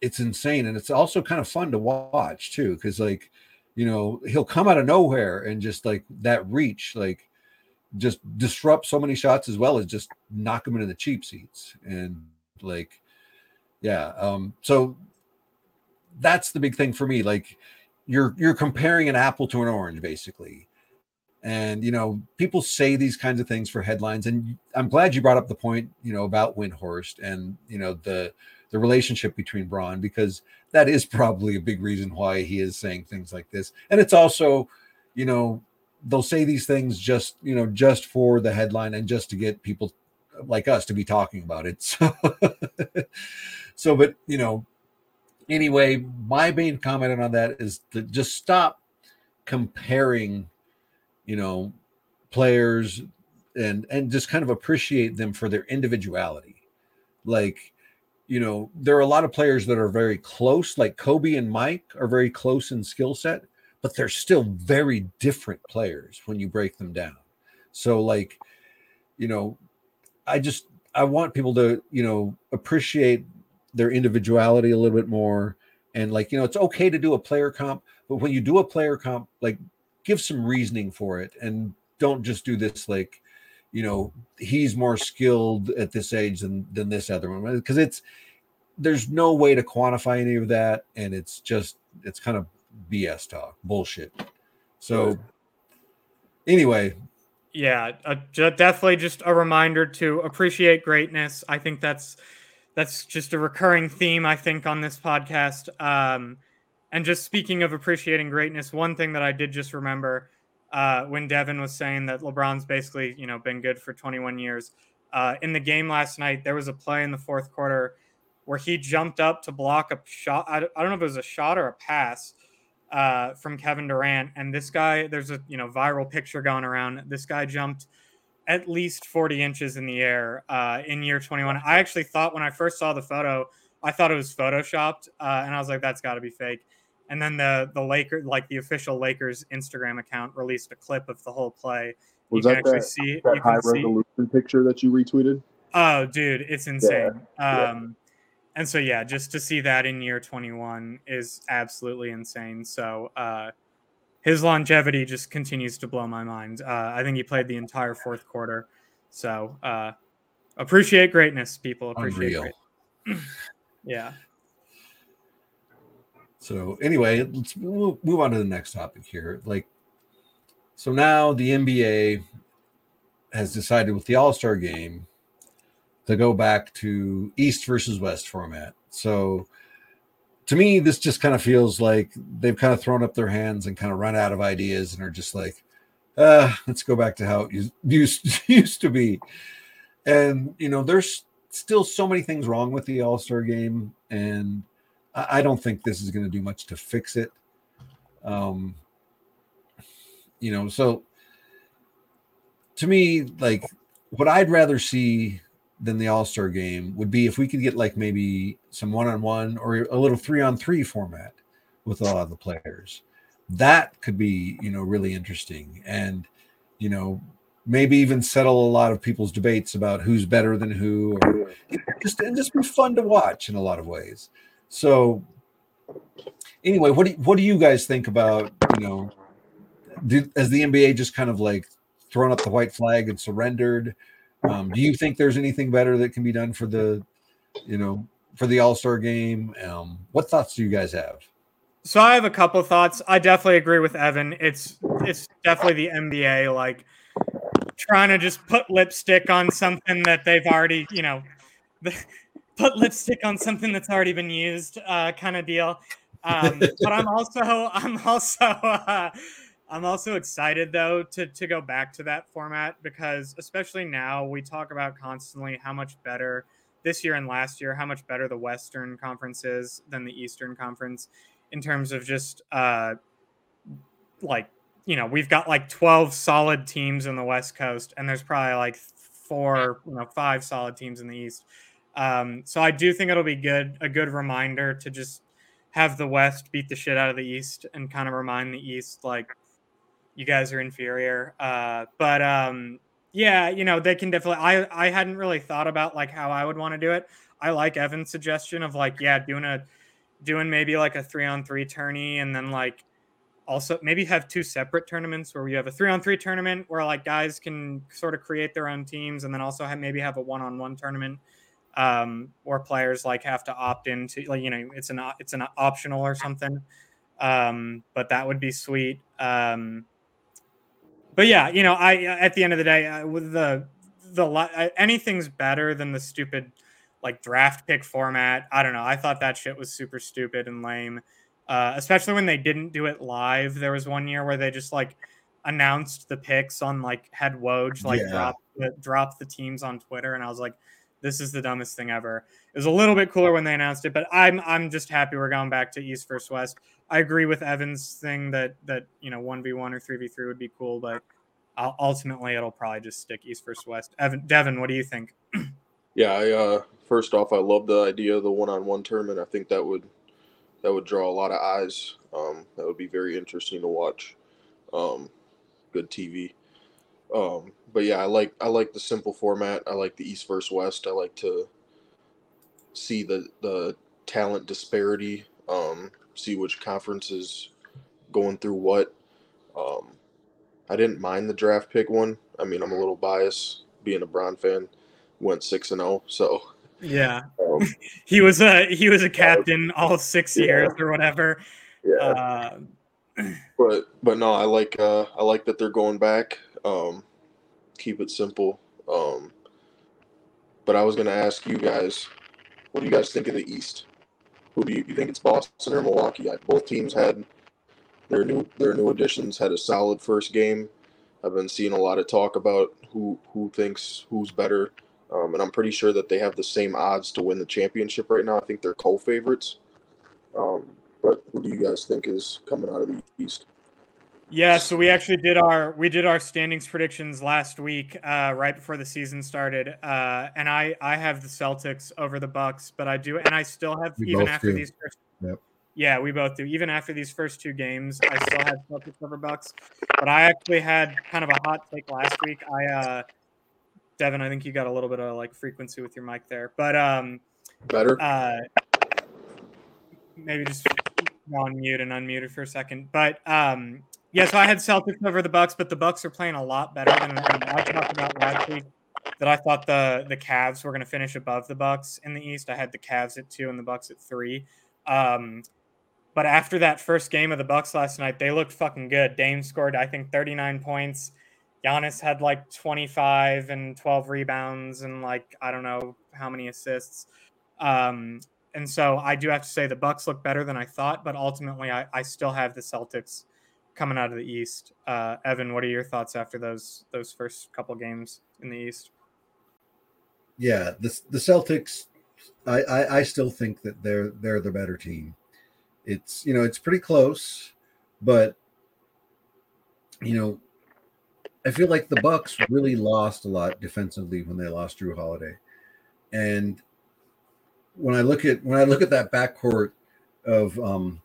it's insane, and it's also kind of fun to watch too, because like you know he'll come out of nowhere and just like that reach, like just disrupt so many shots as well as just knock them into the cheap seats. And like yeah um so that's the big thing for me like you're you're comparing an apple to an orange basically. And you know people say these kinds of things for headlines and i'm glad you brought up the point you know about windhorst and you know the the relationship between Bron because that is probably a big reason why he is saying things like this. And it's also you know they'll say these things just you know just for the headline and just to get people like us to be talking about it. [laughs] So so but you know anyway my main comment on that is to just stop comparing you know players and and just kind of appreciate them for their individuality. Like you know there are a lot of players that are very close like kobe and mike are very close in skill set but they're still very different players when you break them down. So like you know i just i want people to you know appreciate their individuality a little bit more and like you know it's okay to do a player comp but when you do a player comp like give some reasoning for it and don't just do this like you know, he's more skilled at this age than than this other one because it's there's no way to quantify any of that, and it's just it's kind of BS talk, bullshit. So anyway, yeah, uh, definitely just a reminder to appreciate greatness. I think that's that's just a recurring theme I think on this podcast. Um, and just speaking of appreciating greatness, one thing that I did just remember uh, when Devin was saying that LeBron's basically you know been good for 21 years. Uh, in the game last night, there was a play in the fourth quarter where he jumped up to block a shot. I, don't know if it was a shot or a pass uh, from Kevin Durant, and this guy, there's a you know viral picture going around. This guy jumped at least 40 inches in the air uh, in year 21. I actually thought when I first saw the photo, I thought it was photoshopped, uh, and I was like, that's got to be fake. And then the the Laker, like the official Lakers Instagram account, released a clip of the whole play. Was you that that, see, that high resolution see. picture that you retweeted? Oh, dude, it's insane. Yeah. Um, and so yeah, just to see that in year 21 is absolutely insane. So uh, his longevity just continues to blow my mind. Uh, I think he played the entire fourth quarter. So uh, appreciate greatness, people. Appreciate Unreal. [clears throat] yeah. So anyway, let's move on to the next topic here. Like, so now the NBA has decided with the All Star game to go back to East versus West format. So to me, this just kind of feels like they've kind of thrown up their hands and kind of run out of ideas and are just like, uh, let's go back to how it used, [laughs] used to be. And, you know, there's still so many things wrong with the All Star game. And I don't think this is going to do much to fix it. Um, you know, so to me, like what I'd rather see than the All Star game would be if we could get like maybe some one on one or a little three on three format with a lot of the players. That could be, you know, really interesting and, you know, maybe even settle a lot of people's debates about who's better than who or just and just be fun to watch in a lot of ways. So anyway, what do what do you guys think about you know do, as the NBA just kind of like thrown up the white flag and surrendered? Um, do you think there's anything better that can be done for the you know for the All Star game? Um, what thoughts do you guys have? So I have a couple of thoughts. I definitely agree with Evan. It's it's definitely the NBA like trying to just put lipstick on something that they've already, you know, put lipstick on something that's already been used uh, kind of deal. Um, but I'm also I'm also uh, I'm also excited though to to go back to that format because especially now we talk about constantly how much better this year and last year how much better the Western Conference is than the Eastern Conference in terms of just uh, like you know we've got like 12 solid teams in the West Coast and there's probably like four you know five solid teams in the East. Um, so I do think it'll be good, a good reminder to just have the West beat the shit out of the East and kind of remind the East like you guys are inferior. Uh, but um, yeah, you know they can definitely. I I hadn't really thought about like how I would want to do it. I like Evan's suggestion of like yeah, doing a doing maybe like a three on three tourney and then like also maybe have two separate tournaments where we have a three on three tournament where like guys can sort of create their own teams and then also have maybe have a one on one tournament um, or players like have to opt into like you know it's an it's an optional or something. Um, but that would be sweet. Um, but yeah, you know, I at the end of the day, uh, with the the anything's better than the stupid like draft pick format. I don't know. I thought that shit was super stupid and lame. Uh, especially when they didn't do it live. There was one year where they just like announced the picks on like had Woj like yeah. drop the drop the teams on Twitter, and I was like, this is the dumbest thing ever. It was a little bit cooler when they announced it, but I'm I'm just happy we're going back to East versus West. I agree with Evan's thing that that you know one v one or three v three would be cool, but ultimately it'll probably just stick East versus West. Evan, Devin, what do you think? [clears throat] yeah, I, uh, first off, I love the idea of the one on one tournament. I think that would that would draw a lot of eyes. Um, that would be very interesting to watch. Um, good TV. Um, but yeah, I like I like the simple format. I like the East versus West. I like to see the the talent disparity. Um, see which conference is going through what. Um, I didn't mind the draft pick one. I mean, I'm a little biased being a Bron fan. Went six and zero, so Yeah, um, [laughs] he was a he was a captain all six Yeah. years or whatever. yeah. Uh, [clears throat] but but no, I like uh, I like that they're going back. Um, keep it simple. Um, but I was gonna ask you guys, what do you guys think of the East? Who do you, you think it's Boston or Milwaukee? Both teams had their new their new additions had a solid first game. I've been seeing a lot of talk about who who thinks who's better, um, and I'm pretty sure that they have the same odds to win the championship right now. I think they're co-favorites. Um, but who do you guys think is coming out of the East? Yeah, so we actually did our we did our standings predictions last week, uh, right before the season started, uh, and I I have the Celtics over the Bucks, but I do, and I still have We even after do. these first, Yep. yeah, we both do. Even after these first two games, I still have Celtics over Bucks, but I actually had kind of a hot take last week. I, uh, Devin, I think you got a little bit of like frequency with your mic there, but um, Better? uh, maybe just go on mute and unmuted for a second. But um, yeah, so I had Celtics over the Bucks, but the Bucks are playing a lot better than I talked about last week. That I thought the the Cavs were going to finish above the Bucks in the East. I had the Cavs at two and the Bucks at three. Um, but after that first game of the Bucks last night, they looked fucking good. Dame scored, I think, 39 points. Giannis had like 25 and 12 rebounds and like I don't know how many assists. Um, and so I do have to say the Bucks look better than I thought, but ultimately I, I still have the Celtics coming out of the East. Uh, Evan, what are your thoughts after those those first couple games in the East? Yeah, the the Celtics. I, I I still think that they're they're the better team. It's you know it's pretty close, but you know I feel like the Bucks really lost a lot defensively when they lost Jrue Holiday, and when I look at when I look at that backcourt of um,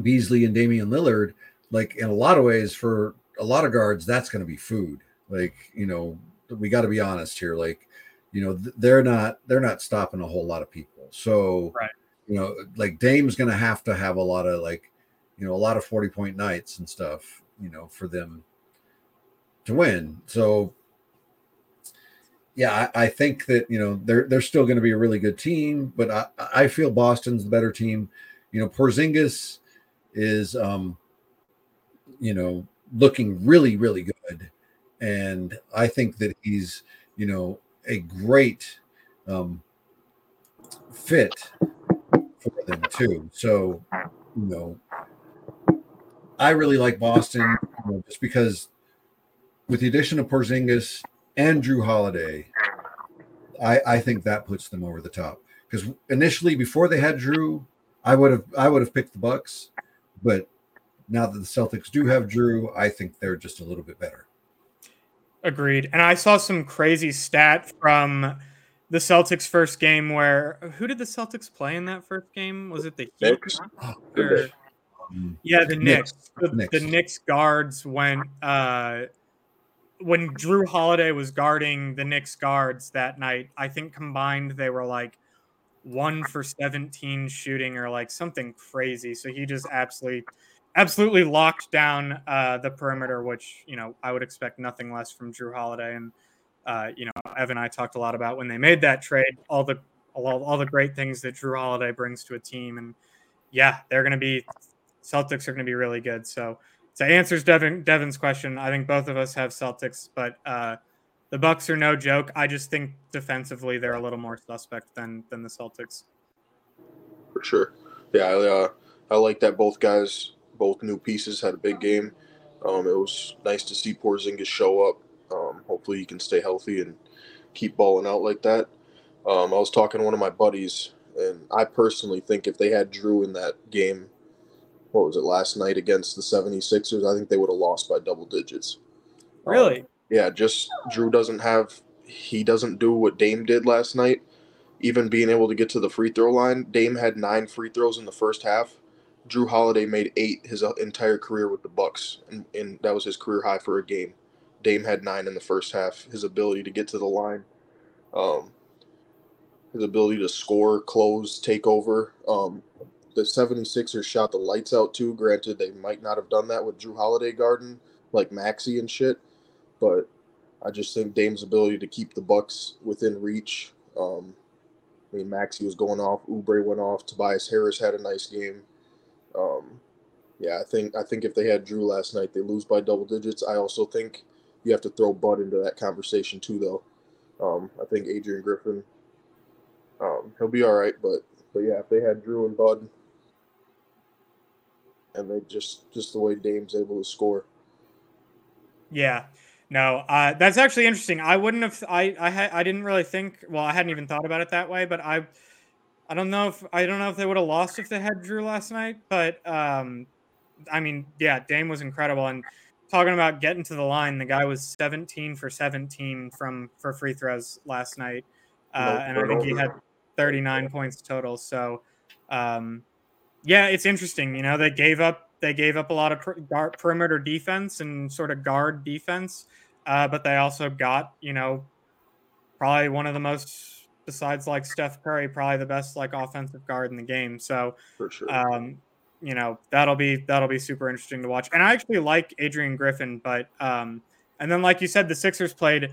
Beasley and Damian Lillard, like in a lot of ways for a lot of guards, that's going to be food. Like you know, we got to be honest here. Like you know, th- they're not they're not stopping a whole lot of people. So Right. you know, like Dame's going to have to have a lot of like you know a lot of forty point nights and stuff. You know, for them to win. So yeah, I, I think that you know they're they're still going to be a really good team, but I, I feel Boston's the better team. You know, Porzingis is um you know looking really really good, and I think that he's you know a great um fit for them too. So you know, I really like Boston you know, just because with the addition of Porzingis and Jrue Holiday, I, I think that puts them over the top. Because initially, before they had Jrue, I would have I would have picked the Bucks, but now that the Celtics do have Jrue, I think they're just a little bit better. Agreed. And I saw some crazy stat from the Celtics first game where who did the Celtics play in that first game? Was it the Heat? Knicks. Oh, Or- um, yeah, the Knicks. Knicks. The, Knicks. the Knicks guards went uh when Jrue Holiday was guarding the Knicks guards that night, I think combined they were like one for 17 shooting or like something crazy. So he just absolutely absolutely locked down uh the perimeter, which you know I would expect nothing less from Jrue Holiday. And uh, you know, Evan and I talked a lot about when they made that trade, all the all, all the great things that Jrue Holiday brings to a team. And yeah, they're gonna be Celtics are gonna be really good. So so answers Devin Devin's question. I think both of us have Celtics, but uh, the Bucks are no joke. I just think defensively they're a little more suspect than than the Celtics. for sure. Yeah, I, uh, I like that both guys, both new pieces, had a big game. Um, it was nice to see Porzingis show up. Um, hopefully, he can stay healthy and keep balling out like that. Um, I was talking to one of my buddies, and I personally think if they had Jrue in that game, what was it last night against the 76ers, I think they would have lost by double digits. Um, Really? yeah, just Jrue doesn't have he doesn't do what Dame did last night. Even being able to get to the free throw line, Dame had nine free throws in the first half. Jrue Holiday made eight his uh, entire career with the Bucks, and, and that was his career high for a game. Dame had nine in the first half. His ability to get to the line, um, his ability to score, close, take over. Um, the 76ers shot the lights out too. Granted, they might not have done that with Jrue Holiday Garden, like Maxey and shit. But I just think Dame's ability to keep the Bucks within reach. Um, I mean, Maxey was going off, Oubre went off, Tobias Harris had a nice game. Um, yeah, I think I think if they had Jrue last night, they lose by double digits. I also think you have to throw Bud into that conversation too, though. Um, I think Adrian Griffin, um, he'll be all right, but but yeah, if they had Jrue and Bud, and they just just the way Dame's able to score. Yeah, no, uh, that's actually interesting. I wouldn't have. I I ha- I didn't really think. Well, I hadn't even thought about it that way, but I. I don't know if I don't know if they would have lost if they had Jrue last night, but um, I mean, yeah, Dame was incredible. And talking about getting to the line, the guy was 17 for 17 from for free throws last night, uh, and I think he had 39 points total. So, um, yeah, it's interesting. You know, they gave up they gave up a lot of per- perimeter defense and sort of guard defense, uh, but they also got you know probably one of the most besides like Steph Curry, probably the best like offensive guard in the game. So for sure. Um, you know that'll be that'll be super interesting to watch. And I actually like Adrian Griffin, but um, and then like you said, the Sixers played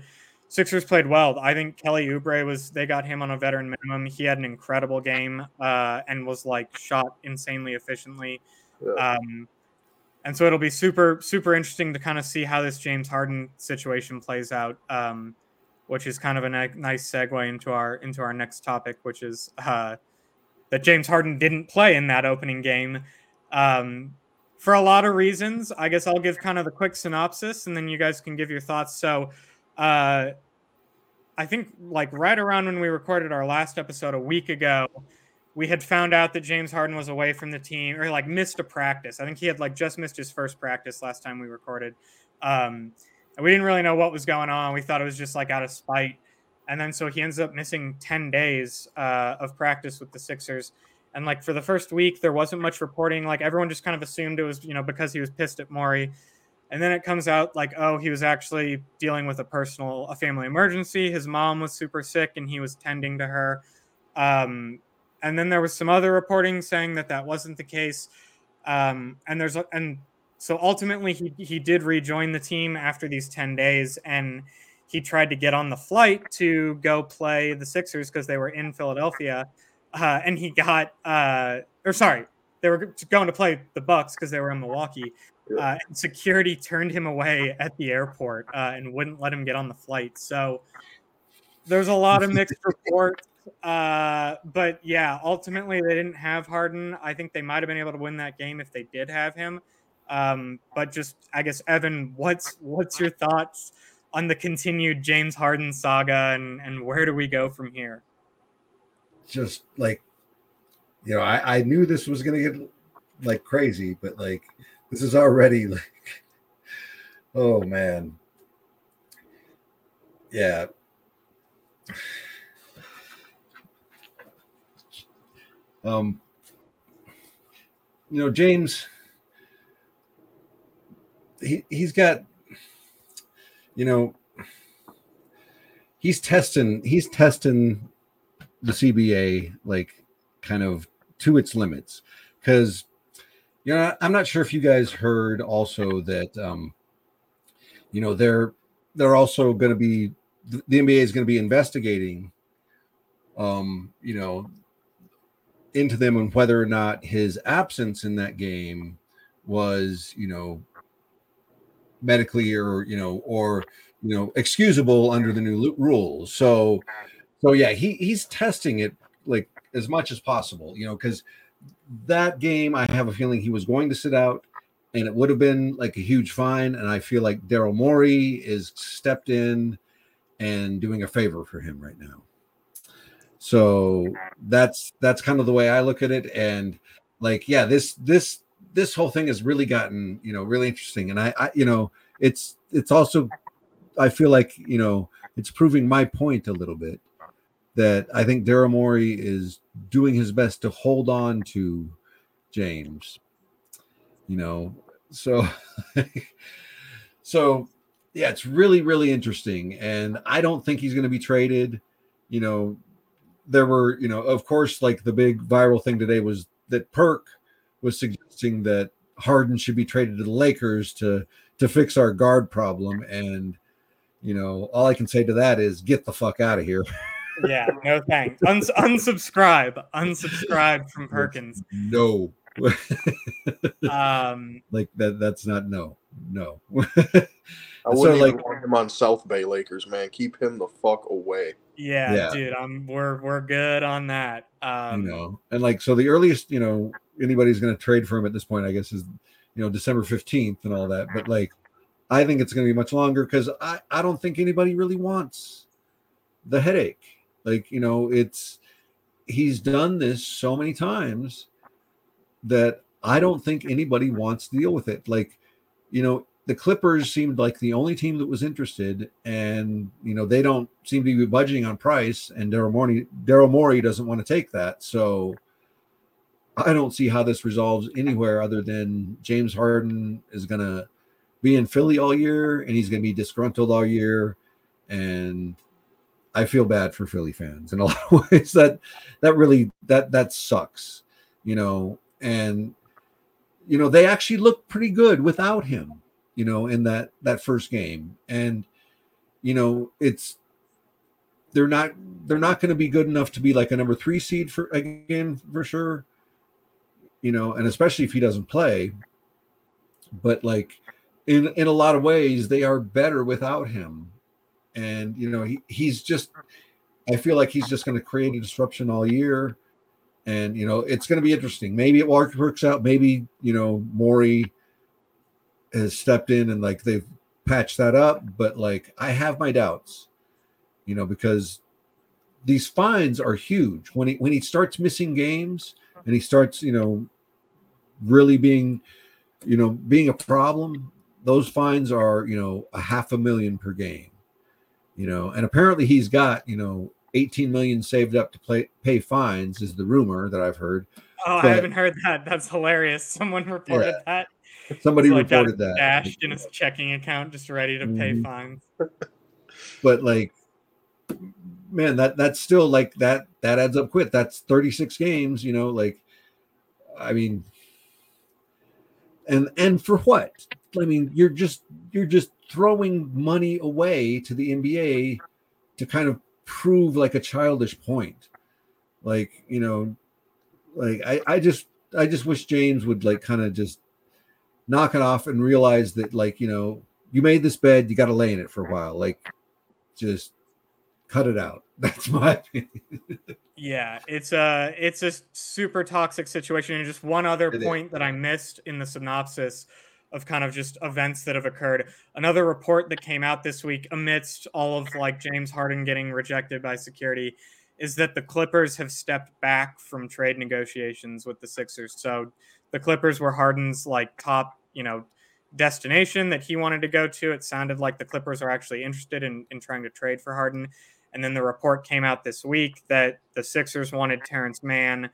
Sixers played well. I think Kelly Oubre was they got him on a veteran minimum. He had an incredible game uh, and was like shot insanely efficiently. Yeah. Um, and so it'll be super super interesting to kind of see how this James Harden situation plays out. Um, which is kind of a nice segue into our into our next topic, which is uh, that James Harden didn't play in that opening game um, for a lot of reasons. I guess I'll give kind of the quick synopsis, and then you guys can give your thoughts. So, uh, I think like right around when we recorded our last episode a week ago, we had found out that James Harden was away from the team or like missed a practice. I think he had like just missed his first practice last time we recorded. Um, and we didn't really know what was going on. We thought it was just like out of spite. And then so he ends up missing 10 days uh, of practice with the Sixers. And like for the first week, there wasn't much reporting. Like everyone just kind of assumed it was, you know, because he was pissed at Morey. And then it comes out like, oh, he was actually dealing with a personal, a family emergency. His mom was super sick and he was tending to her. Um, and then there was some other reporting saying that that wasn't the case. Um, and there's, and so ultimately he, he did rejoin the team after these 10 days and he tried to get on the flight to go play the sixers because they were in philadelphia uh, and he got uh, or sorry they were going to play the bucks because they were in milwaukee. Uh, security turned him away at the airport uh, and wouldn't let him get on the flight. So there's a lot of mixed [laughs] reports uh, but yeah ultimately they didn't have harden. I think they might have been able to win that game if they did have him um, but just I guess Evan, what's what's your thoughts on the continued James Harden saga and and where do we go from here? Just like you know, I, I knew this was gonna get like crazy, but like this is already [laughs] like oh man. Yeah. [sighs] Um you know, James he he's got you know he's testing he's testing the CBA like kind of to its limits. Because you know I'm not sure if you guys heard also that um you know they're they're also going to be the NBA is going to be investigating um you know into them and whether or not his absence in that game was you know medically or you know or you know excusable under the new rules. So so yeah he he's testing it like as much as possible you know because that game i have a feeling he was going to sit out and it would have been like a huge fine and i feel like daryl morey is stepped in and doing a favor for him right now. So that's that's kind of the way i look at it and like yeah this this this whole thing has really gotten you know really interesting. And I, I you know it's it's also i feel like you know it's proving my point a little bit that i think daryl morey is doing his best to hold on to james you know? So [laughs] so yeah it's really really interesting. And i don't think he's going to be traded. You know there were you know of course like the big viral thing today was that perk was suggesting that Harden should be traded to the Lakers to to fix our guard problem. And you know, all I can say to that is get the fuck out of here. [laughs] yeah, no thanks. Uns- unsubscribe, unsubscribe from Perkins. No. [laughs] [laughs] um, like that. That's not no, no. I wouldn't so, even want him on South Bay Lakers, man. Keep him the fuck away. Yeah, yeah, dude, I'm we're we're good on that. Um, you know, and like so, the earliest you know anybody's going to trade for him at this point, I guess, is you know December fifteenth and all that. But like, I think it's going to be much longer because I I don't think anybody really wants the headache. Like you know, it's he's done this so many times that I don't think anybody wants to deal with it. Like, you know, the Clippers seemed like the only team that was interested, and you know they don't seem to be budging on price. And Daryl Morey, Daryl Morey doesn't want to take that, so I don't see how this resolves anywhere other than James Harden is going to be in Philly all year, and he's going to be disgruntled all year, and I feel bad for Philly fans in a [laughs] lot of ways. That that really that that sucks, you know, and you know they actually look pretty good without him you know, in that that first game. And you know, it's they're not they're not going to be good enough to be like a number 3 seed for again for sure. You know, and especially if he doesn't play. But like in in a lot of ways they are better without him. And you know, he he's just I feel like he's just going to create a disruption all year. And you know, it's going to be interesting. Maybe it works out. Maybe you know, Morey has stepped in and like they've patched that up, but like I have my doubts, you know, because these fines are huge. When he when he starts missing games and he starts, you know, really being, you know, being a problem, those fines are, you know, a half a million per game. You know, and apparently he's got, you know, 18 million saved up to play, pay fines is the rumor that I've heard. Oh, but, I haven't heard that. That's hilarious. Someone reported yeah. that. [laughs] Somebody reported that dashed in his checking account, just ready to pay mm-hmm. fines. [laughs] But like, man, that that's still like that that adds up quick. That's 36 games, you know, like I mean and and for what? I mean, you're just you're just throwing money away to the NBA to kind of prove like a childish point. Like, you know, like I, I just I just wish James would like kind of just knock it off and realize that like you know you made this bed you got to lay in it for a while like just cut it out. [laughs] That's my opinion. Yeah it's a it's a super toxic situation and just one other it point is. that i missed in the synopsis of kind of just events that have occurred. Another report that came out this week amidst all of like james harden getting rejected by security is that the clippers have stepped back from trade negotiations with the sixers. So the Clippers were Harden's like top, you know, destination that he wanted to go to. It sounded like the Clippers are actually interested in, in trying to trade for Harden. And then the report came out this week that the Sixers wanted Terance Mann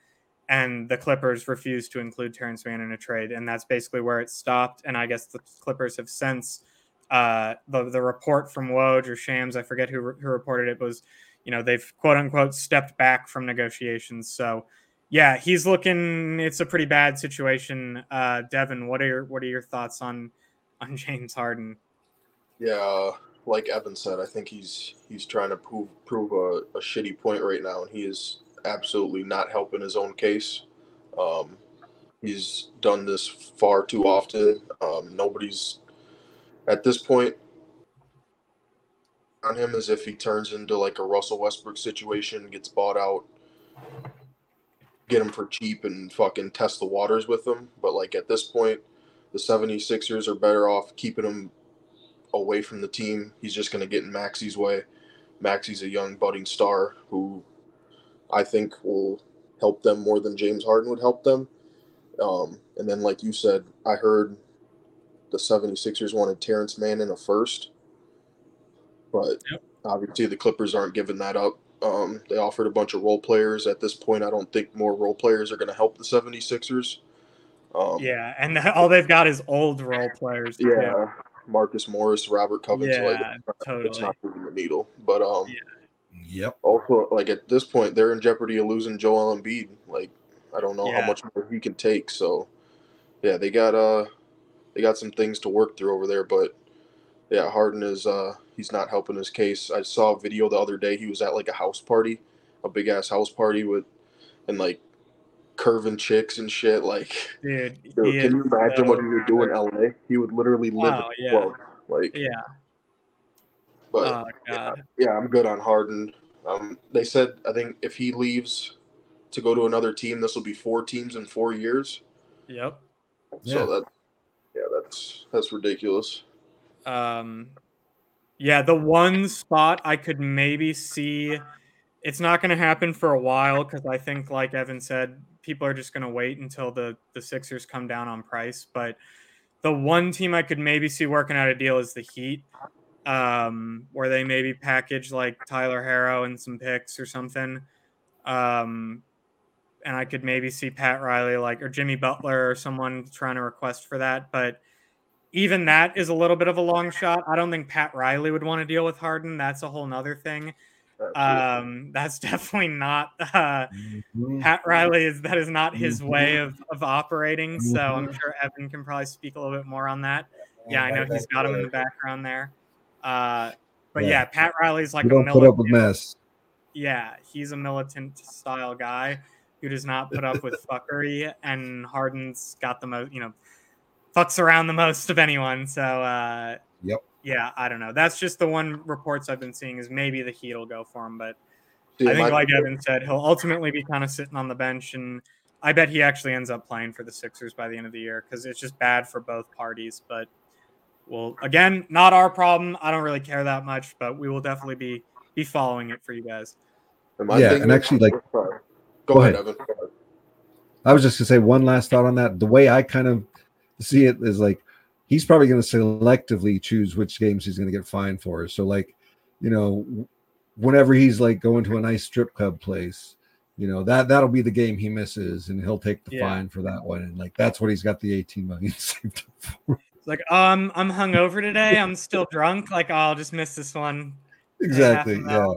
and the Clippers refused to include Terance Mann in a trade. And that's basically where it stopped. And I guess the Clippers have since uh, the, the report from Woj or Shams, I forget who, who reported it, was, you know, they've quote unquote stepped back from negotiations. So yeah, he's looking. It's a pretty bad situation. Uh, Devin, what are your what are your thoughts on on [laughs] James Harden? Yeah, like Evan said, I think he's he's trying to prove prove a, a shitty point right now, and he is absolutely not helping his own case. Um, he's done this far too often. Um, nobody's at this point on him as if he turns into like a Russell Westbrook situation, gets bought out, get them for cheap and fucking test the waters with them. But like at this point, the 76ers are better off keeping him away from the team. He's just going to get in Maxey's way. Maxey's a young budding star who I think will help them more than James Harden would help them. Um, and then, like you said, I heard the 76ers wanted Terance Mann in a first, but yep. obviously the Clippers aren't giving that up. Um, they offered a bunch of role players. At this point, I don't think more role players are going to help the 76ers. Um, yeah, and [laughs] all they've got is old role players. Yeah, Marcus Morris, Robert Covington. Yeah, like, totally. It's not moving the needle. But um, yeah. Yep. Also, like at this point, they're in jeopardy of losing Joel Embiid. Like, I don't know yeah. how much more he can take. So, yeah, they got uh, they got some things to work through over there. But yeah, Harden is uh, he's not helping his case. I saw a video the other day. He was at like a house party, a big ass house party with, and like curving chicks and shit. Like, dude, [laughs] can you imagine what he would do in LA? He would literally live Wow, yeah. Like, Yeah. but Oh god. yeah, I'm good on Harden. Um, they said I think if he leaves to go to another team, this will be four teams in four years. Yep. Yeah. So that, yeah, that's that's ridiculous. Um, yeah, the one spot I could maybe see, it's not going to happen for a while because I think, like Evan said, people are just going to wait until the the Sixers come down on price. But the one team I could maybe see working out a deal is the Heat, um, where they maybe package like Tyler Herro and some picks or something. Um, and I could maybe see Pat Riley like or Jimmy Butler or someone trying to request for that, but even that is a little bit of a long shot. I don't think Pat Riley would want to deal with Harden. That's a whole nother thing. Um, that's [laughs] definitely not uh, Mhm. Pat Riley is that is not his Mhm. way of, of operating. So I'm Mhm. sure Evan can probably speak a little bit more on that. Yeah, I know he's got him in the background there. Uh, but Yeah. yeah, Pat Riley's like You a don't put up with mess. Yeah, he's a militant style guy who does not put up with fuckery, and Harden's got the most, you know, fucks around the most of anyone. So, uh, Yep. yeah, I don't know. That's just the one reports I've been seeing is maybe the Heat will go for him, but See, I think, like Evan said, he'll ultimately be kind of sitting on the bench, and I bet he actually ends up playing for the Sixers by the end of the year because it's just bad for both parties. But well, again, not our problem. I don't really care that much, but we will definitely be be following it for you guys. and Yeah, thing and actually, like- Sorry. go, Go ahead, ahead. Evan. Go ahead. I was just gonna say one last thought on that. The way I kind of see it is like he's probably going to selectively choose which games he's going to get fined for. So like, you know, whenever he's like going to a nice strip club place, you know that that'll be the game he misses, and he'll take the Yeah. fine for that one. And like that's what he's got the eighteen million [laughs] saved up for. It's like, um, I'm hungover today. I'm still drunk. Like, oh, I'll just miss this one. Exactly. an Yeah.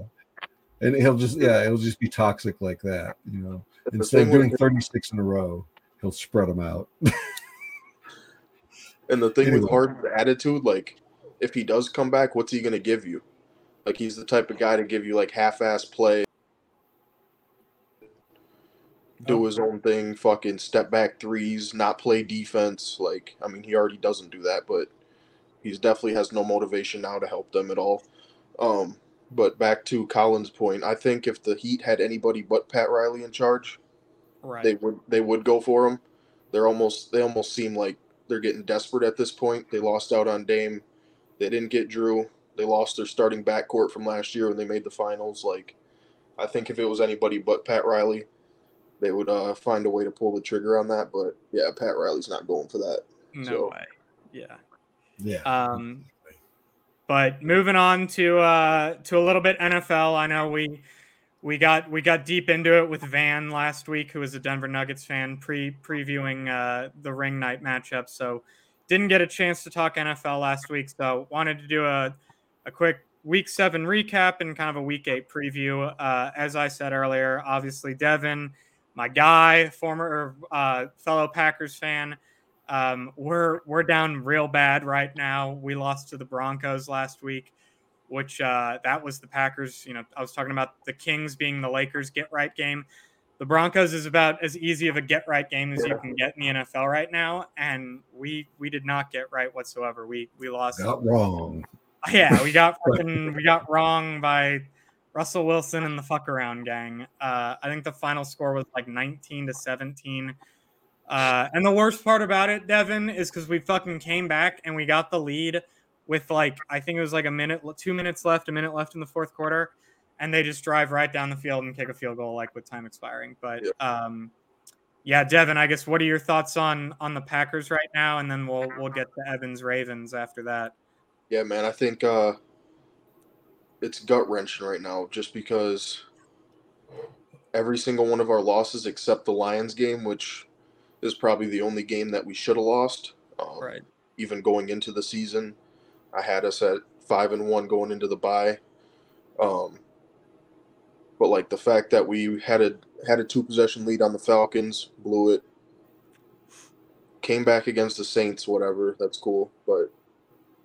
And he'll just yeah, it'll just be toxic like that, you know. Instead of doing 36 in a row, he'll spread them out. [laughs] And the thing with Harden's attitude, like, if he does come back, what's he going to give you? Like, he's the type of guy to give you like half-ass play, do his own thing, fucking step back threes, not play defense. Like, I mean, he already doesn't do that, but he's definitely has no motivation now to help them at all. Um, but back to Colin's point, I think if the Heat had anybody but Pat Riley in charge, Right. they would they would go for him. They're almost they almost seem like they're getting desperate at this point. They lost out on Dame. They didn't get Jrue. They lost their starting backcourt from last year when they made the finals. Like I think if it was anybody but Pat Riley, they would uh, find a way to pull the trigger on that. But yeah, Pat Riley's not going for that. no so- way. Yeah. Yeah. Um, but moving on to uh, to a little bit NFL. I know we we got we got deep into it with Van last week, who is a Denver Nuggets fan, pre previewing uh, the ring night matchup. So didn't get a chance to talk NFL last week. So wanted to do a a quick week seven recap and kind of a week eight preview. Uh, as I said earlier, obviously Devin, my guy, former uh, fellow Packers fan. Um, we're we're down real bad right now. We lost to the Broncos last week, which uh, that was the Packers. You know, I was talking about the Kings being the Lakers get right game. The Broncos is about as easy of a get right game as you can get in the NFL right now, and we we did not get right whatsoever. We we lost. Got wrong. Yeah, we got [laughs] fucking we got wrong by Russell Wilson and the fuck around gang. Uh, I think the final score was like 19 to 17. Uh, and the worst part about it, Devin, is because we fucking came back and we got the lead with like I think it was like a minute, two minutes left, a minute left in the fourth quarter, and they just drive right down the field and kick a field goal like with time expiring. But Yep. um, yeah, Devin, I guess what are your thoughts on on the Packers right now, and then we'll we'll get to Evans Ravens after that. Yeah, man, I think uh, it's gut wrenching right now just because every single one of our losses except the Lions game, which is probably the only game that we should have lost. Um, Right. Even going into the season, I had us at five and one going into the bye. Um, but like the fact that we had a had a two possession lead on the Falcons, blew it. came back against the Saints, whatever. That's cool, but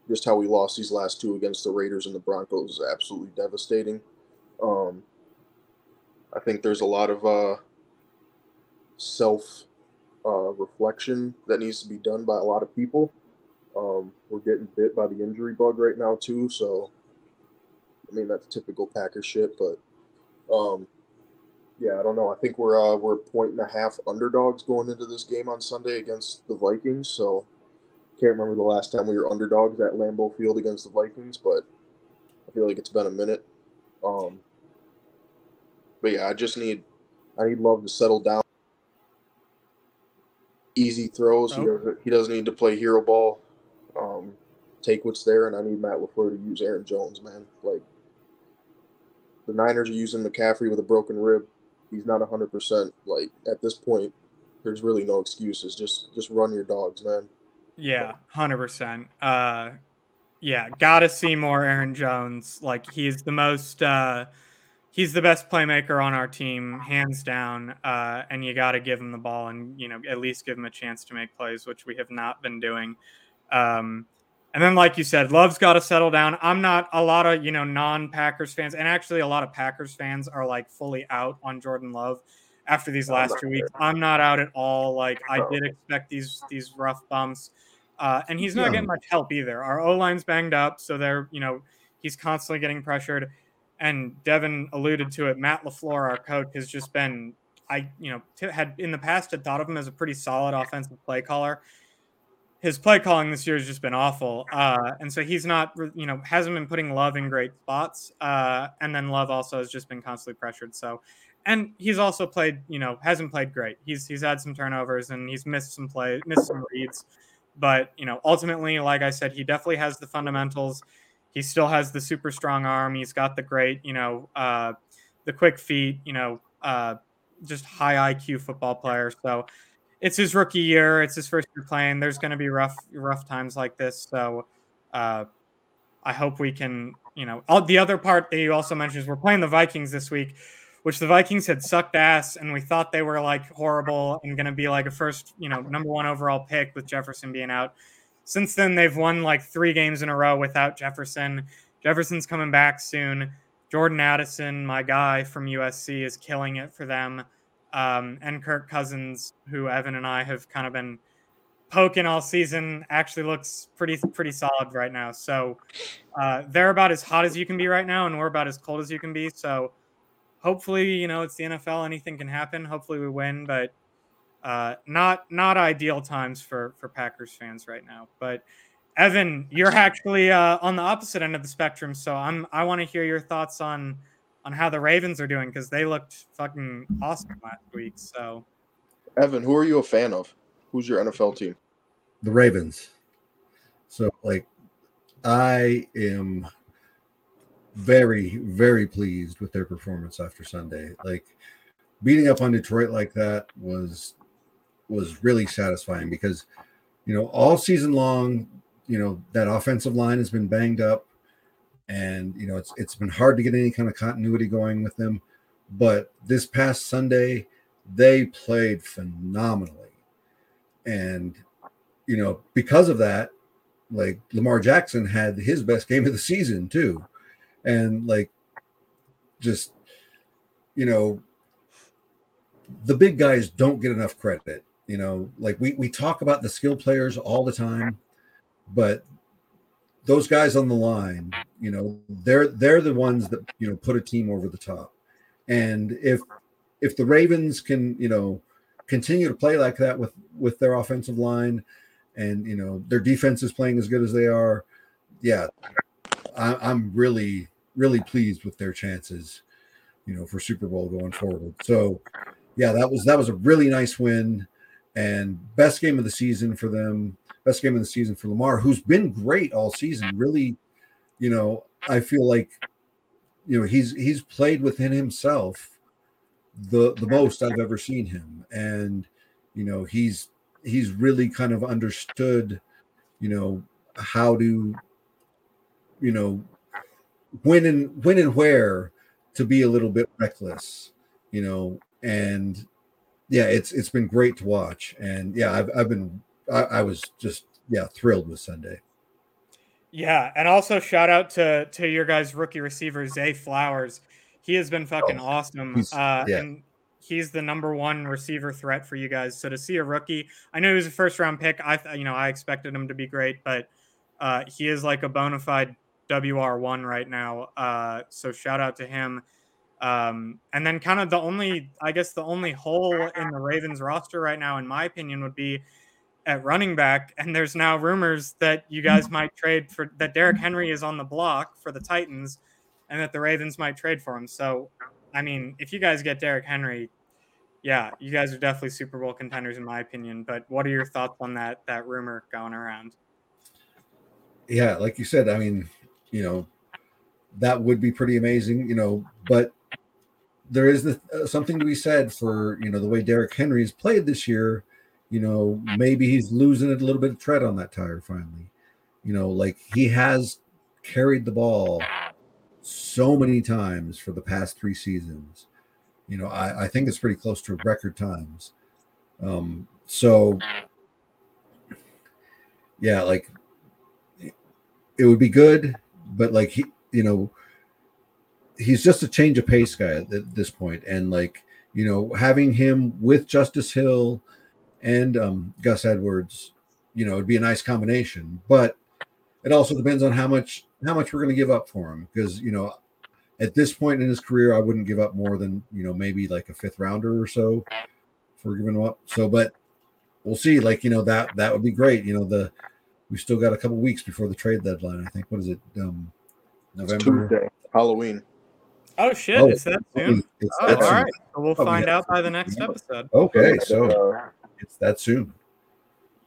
just how we lost these last two against the Raiders and the Broncos is absolutely devastating. Um, I think there's a lot of uh, self uh, reflection that needs to be done by a lot of people. Um, we're getting bit by the injury bug right now too, so I mean that's typical Packer shit. But um, yeah, I don't know. I think we're uh, we're point and a half underdogs going into this game on Sunday against the Vikings. So can't remember the last time we were underdogs at Lambeau Field against the Vikings, but I feel like it's been a minute. Um, but yeah, I just need I need Love to settle down. Easy throws. He, Oh. doesn't, he doesn't need to play hero ball. Um, take what's there, and I need Matt Lafleur to use Aaron Jones, man. Like the Niners are using McCaffrey with a broken rib. He's not hundred percent. Like at this point, there's really no excuses. Just just run your dogs, man. Yeah, hundred percent. Uh, yeah, gotta see more Aaron Jones. Like he's the most, uh, he's the best playmaker on our team, hands down. Uh, and you gotta give him the ball and you know at least give him a chance to make plays, which we have not been doing. Um, and then, like you said, Love's got to settle down. I'm not a lot of you know non-Packers fans, and actually a lot of Packers fans are like fully out on Jordan Love after these last two weeks. I'm not out at all. Like I did expect these these rough bumps. Uh, and he's not Yeah. getting much help either. Our O line's banged up, so they're you know he's constantly getting pressured. And Devin alluded to it. Matt Lafleur, our coach, has just been I you know t- had in the past had thought of him as a pretty solid offensive play caller. His play calling this year has just been awful, uh, and so he's not you know hasn't been putting Love in great spots. Uh, and then Love also has just been constantly pressured. So, and he's also played you know hasn't played great. He's he's had some turnovers and he's missed some play, missed some reads. But you know, ultimately, like I said, he definitely has the fundamentals. He still has the super strong arm. He's got the great, you know, uh, the quick feet. You know, uh, just high IQ football player. So it's his rookie year. It's his first year playing. There's going to be rough, rough times like this. So uh, I hope we can, you know, all, the other part that you also mentioned is we're playing the Vikings this week, which the Vikings had sucked ass, and we thought they were like horrible and going to be like a first, you know, number one overall pick with Jefferson being out. Since then, they've won like three games in a row without Jefferson. Jefferson's coming back soon. Jordan Addison, my guy from USC, is killing it for them. Um, and Kirk Cousins, who Evan and I have kind of been poking all season, actually looks pretty pretty solid right now. So uh, they're about as hot as you can be right now, and we're about as cold as you can be. So hopefully, you know, it's the NFL. Anything can happen. Hopefully, we win, but uh, not not ideal times for for Packers fans right now. But Evan, you're actually uh, on the opposite end of the spectrum, so I'm I want to hear your thoughts on on how the Ravens are doing because they looked fucking awesome last week. So Evan, who are you a fan of? Who's your NFL team? the Ravens. So like I am very, very pleased with their performance after Sunday. Like beating up on Detroit like that was was really satisfying because you know all season long, you know, that offensive line has been banged up and you know it's it's been hard to get any kind of continuity going with them. But this past Sunday, they played phenomenally. And you know, because of that, like Lamar Jackson had his best game of the season too. And like just you know, the big guys don't get enough credit. You know, like we we talk about the skill players all the time, but those guys on the line, you know, they're they're the ones that you know put a team over the top. And if if the Ravens can, you know, continue to play like that with with their offensive line, and you know their defense is playing as good as they are, yeah, I, I'm really really pleased with their chances, you know, for Super Bowl going forward. So, yeah, that was that was a really nice win, and best game of the season for them. Best game of the season for Lamar, who's been great all season. Really, you know, I feel like, you know, he's he's played within himself the the most I've ever seen him, and you know, he's he's really kind of understood, you know, how to, you know, when and when and where to be a little bit reckless, you know, and yeah, it's it's been great to watch, and yeah, I've I've been I, I was just yeah thrilled with Sunday. Yeah, and also shout out to to your guys' rookie receiver Zay Flowers. He has been fucking oh, awesome. Uh, yeah. And he's the number one receiver threat for you guys. So to see a rookie, I know he was a first round pick. I you know I expected him to be great, but uh, he is like a bona fide WR one right now. Uh, so shout out to him. Um, and then kind of the only, I guess, the only hole in the Ravens roster right now, in my opinion, would be at running back. And there's now rumors that you guys mm-hmm. might trade for that Derrick Henry is on the block for the Titans and that the Ravens might trade for him. So, I mean, if you guys get Derrick Henry, yeah, you guys are definitely Super Bowl contenders in my opinion. But what are your thoughts on that that rumor going around? Yeah, like you said, I mean, you know, that would be pretty amazing, you know, but there is the, uh, something to be said for, you know, the way Derrick Henry has played this year you know, maybe he's losing a little bit of tread on that tire finally. You know, like he has carried the ball so many times for the past three seasons. You know, I, I think it's pretty close to record times. Um, so yeah, like it would be good, but like he, you know, he's just a change of pace guy at this point, and like you know, having him with Justice Hill and um, Gus Edwards, you know, it'd be a nice combination. But it also depends on how much how much we're going to give up for him because you know at this point in his career, I wouldn't give up more than you know maybe like a fifth rounder or so for giving him up. So, but we'll see. Like you know that that would be great. You know the we still got a couple weeks before the trade deadline. I think what is it? Um, November Tuesday, Halloween. Oh shit! Oh, it's that soon. It's oh, that all soon. right. So we'll oh, find yeah. out by the next episode. Okay, so uh, it's that soon.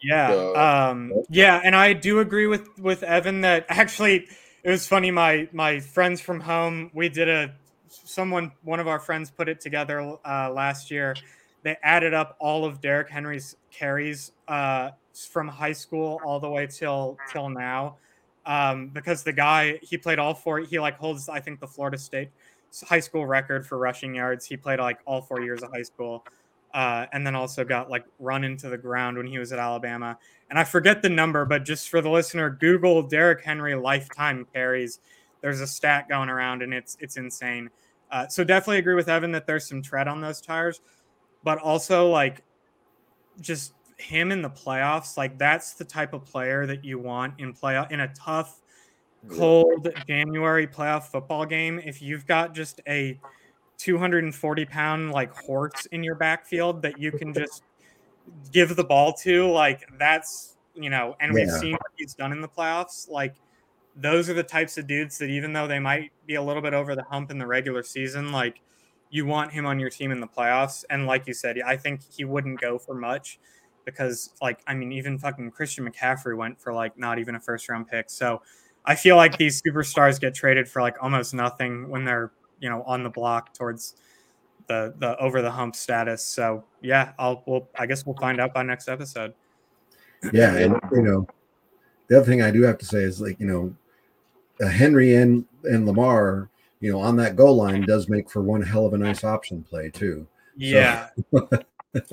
Yeah. Um, yeah, and I do agree with with Evan that [laughs] actually it was funny. My my friends from home, we did a someone one of our friends put it together uh, last year. They added up all of Derrick Henry's carries uh, from high school all the way till till now, um, because the guy he played all four. He like holds I think the Florida State high school record for rushing yards. He played like all four years of high school uh, and then also got like run into the ground when he was at Alabama. And I forget the number, but just for the listener, Google Derrick Henry lifetime carries. There's a stat going around, and it's it's insane. Uh, so definitely agree with Evan that there's some tread on those tires, but also like just him in the playoffs, like that's the type of player that you want in playoff in a tough, cold January playoff football game. If you've got just a 240 pound like horse in your backfield that you can just give the ball to like that's you know and we've seen what he's done in the playoffs like those are the types of dudes that even though they might be a little bit over the hump in the regular season like you want him on your team in the playoffs and like you said i think he wouldn't go for much because like i mean even fucking christian mccaffrey went for like not even a first round pick so i feel like these superstars get traded for like almost nothing when they're you know on the block towards the the over the hump status. So yeah, I'll we'll I guess we'll find out by next episode. Yeah, and you know, the other thing I do have to say is like you know, uh, Henry and and Lamar, you know, on that goal line does make for one hell of a nice option play too. Yeah. So. [laughs]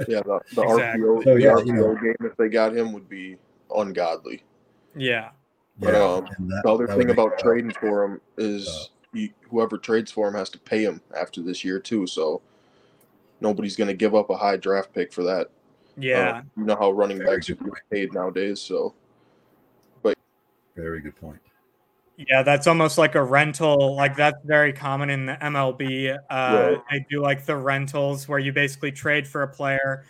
yeah, the, the exactly. RPO, so, yeah, the RPO you know, game if they got him would be ungodly. Yeah. But yeah, um, that, the other thing about trading for him is whoever trades for him has to pay him after this year too. So nobody's going to give up a high draft pick for that. Yeah, uh, you know how running backs are paid nowadays. So, but very good point. Yeah, that's almost like a rental. Like that's very common in the MLB. Uh, right. They do like the rentals where you basically trade for a player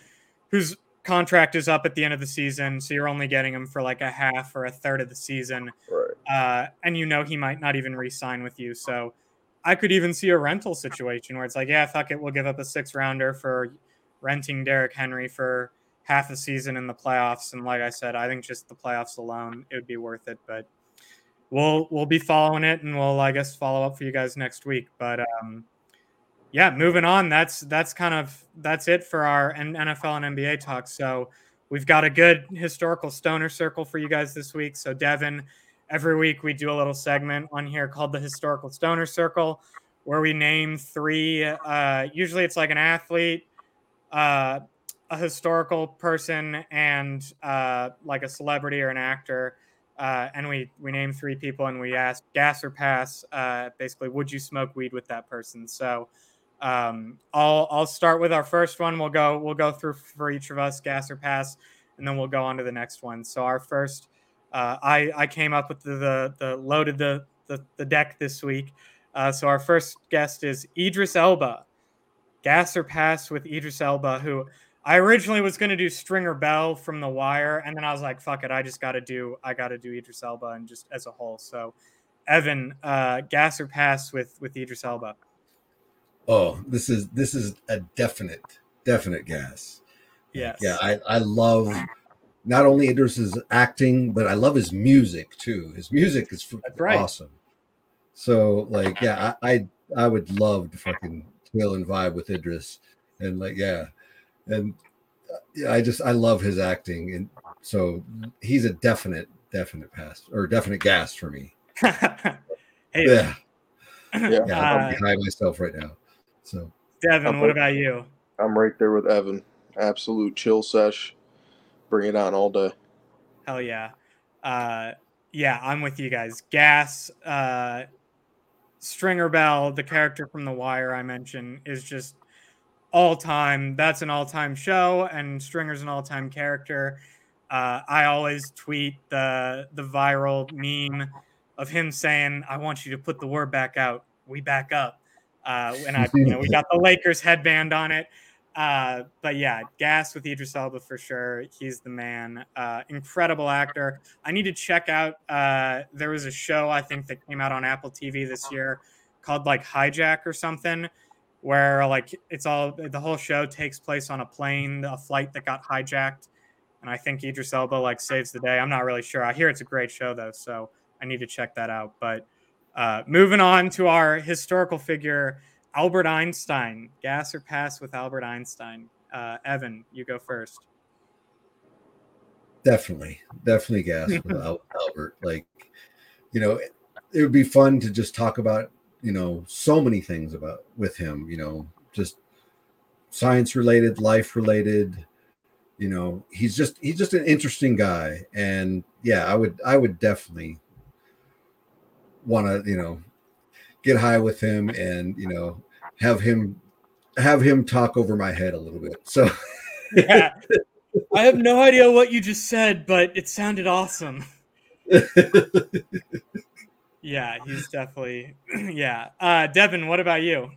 whose contract is up at the end of the season, so you're only getting him for like a half or a third of the season. Right uh, and you know he might not even re-sign with you. So I could even see a rental situation where it's like, yeah, fuck it, we'll give up a six rounder for renting Derrick Henry for half a season in the playoffs. And like I said, I think just the playoffs alone, it would be worth it. But we'll we'll be following it, and we'll I guess follow up for you guys next week. But um, yeah, moving on. That's that's kind of that's it for our NFL and NBA talk. So we've got a good historical stoner circle for you guys this week. So Devin every week we do a little segment on here called the Historical Stoner Circle, where we name three. Uh, usually it's like an athlete, uh, a historical person and uh, like a celebrity or an actor, uh, and we we name three people and we ask gas or pass. Uh, basically, would you smoke weed with that person? So um, I'll I'll start with our first one. We'll go we'll go through for each of us gas or pass, and then we'll go on to the next one. So our first, uh, I I came up with the the, the loaded the, the the deck this week. Uh, so our first guest is Idris Elba. Gas or pass with Idris Elba, who I originally was going to do Stringer Bell from The Wire, and then I was like, "Fuck it, I just got to do I got to do Idris Elba and just as a whole." So, Evan, uh, gas or pass with with Idris Elba? Oh, this is this is a definite definite gas. Yes. Yeah, I I love not only Idris's acting, but I love his music too. His music is right. awesome. So like, yeah, I, I I would love to fucking chill and vibe with Idris, and like, yeah, and yeah, I just I love his acting, and so he's a definite definite pass or definite gas for me. [laughs] hey, Yeah, [clears throat] Yeah. yeah, I'm Uh, behind myself right now. So Devin, what about you? I'm right there with Evan. Absolute chill sesh. Bring it on all day. Hell yeah. Uh, yeah, I'm with you guys. Gas, uh, Stringer Bell, the character from The Wire I mentioned, is just all time. That's an all time show, and Stringer's an all time character. Uh, I always tweet the the viral meme of him saying, "I want you to put the word back out. We back up." Uh, and I, you know, we got the [laughs] Lakers headband on it. Uh, but yeah, gas with Idris Elba for sure. He's the man. Uh, incredible actor. I need to check out. Uh, there was a show I think that came out on Apple TV this year called like Hijack or something, where like it's all the whole show takes place on a plane, a flight that got hijacked, and I think Idris Elba like saves the day. I'm not really sure. I hear it's a great show though, so I need to check that out. But uh, moving on to our historical figure. Albert Einstein, gas or pass with Albert Einstein. Uh, Evan, you go first. definitely, definitely gas with [laughs] Albert. Like, you know, it, it would be fun to just talk about, you know, so many things about with him. You know, just science related, life related. You know, he's just he's just an interesting guy, and yeah, I would I would definitely want to you know get high with him and you know have him have him talk over my head a little bit. So [laughs] Yeah. I have no idea what you just said, but it sounded awesome. [laughs] Yeah, he's definitely [clears throat] yeah. Uh Devin, what about you?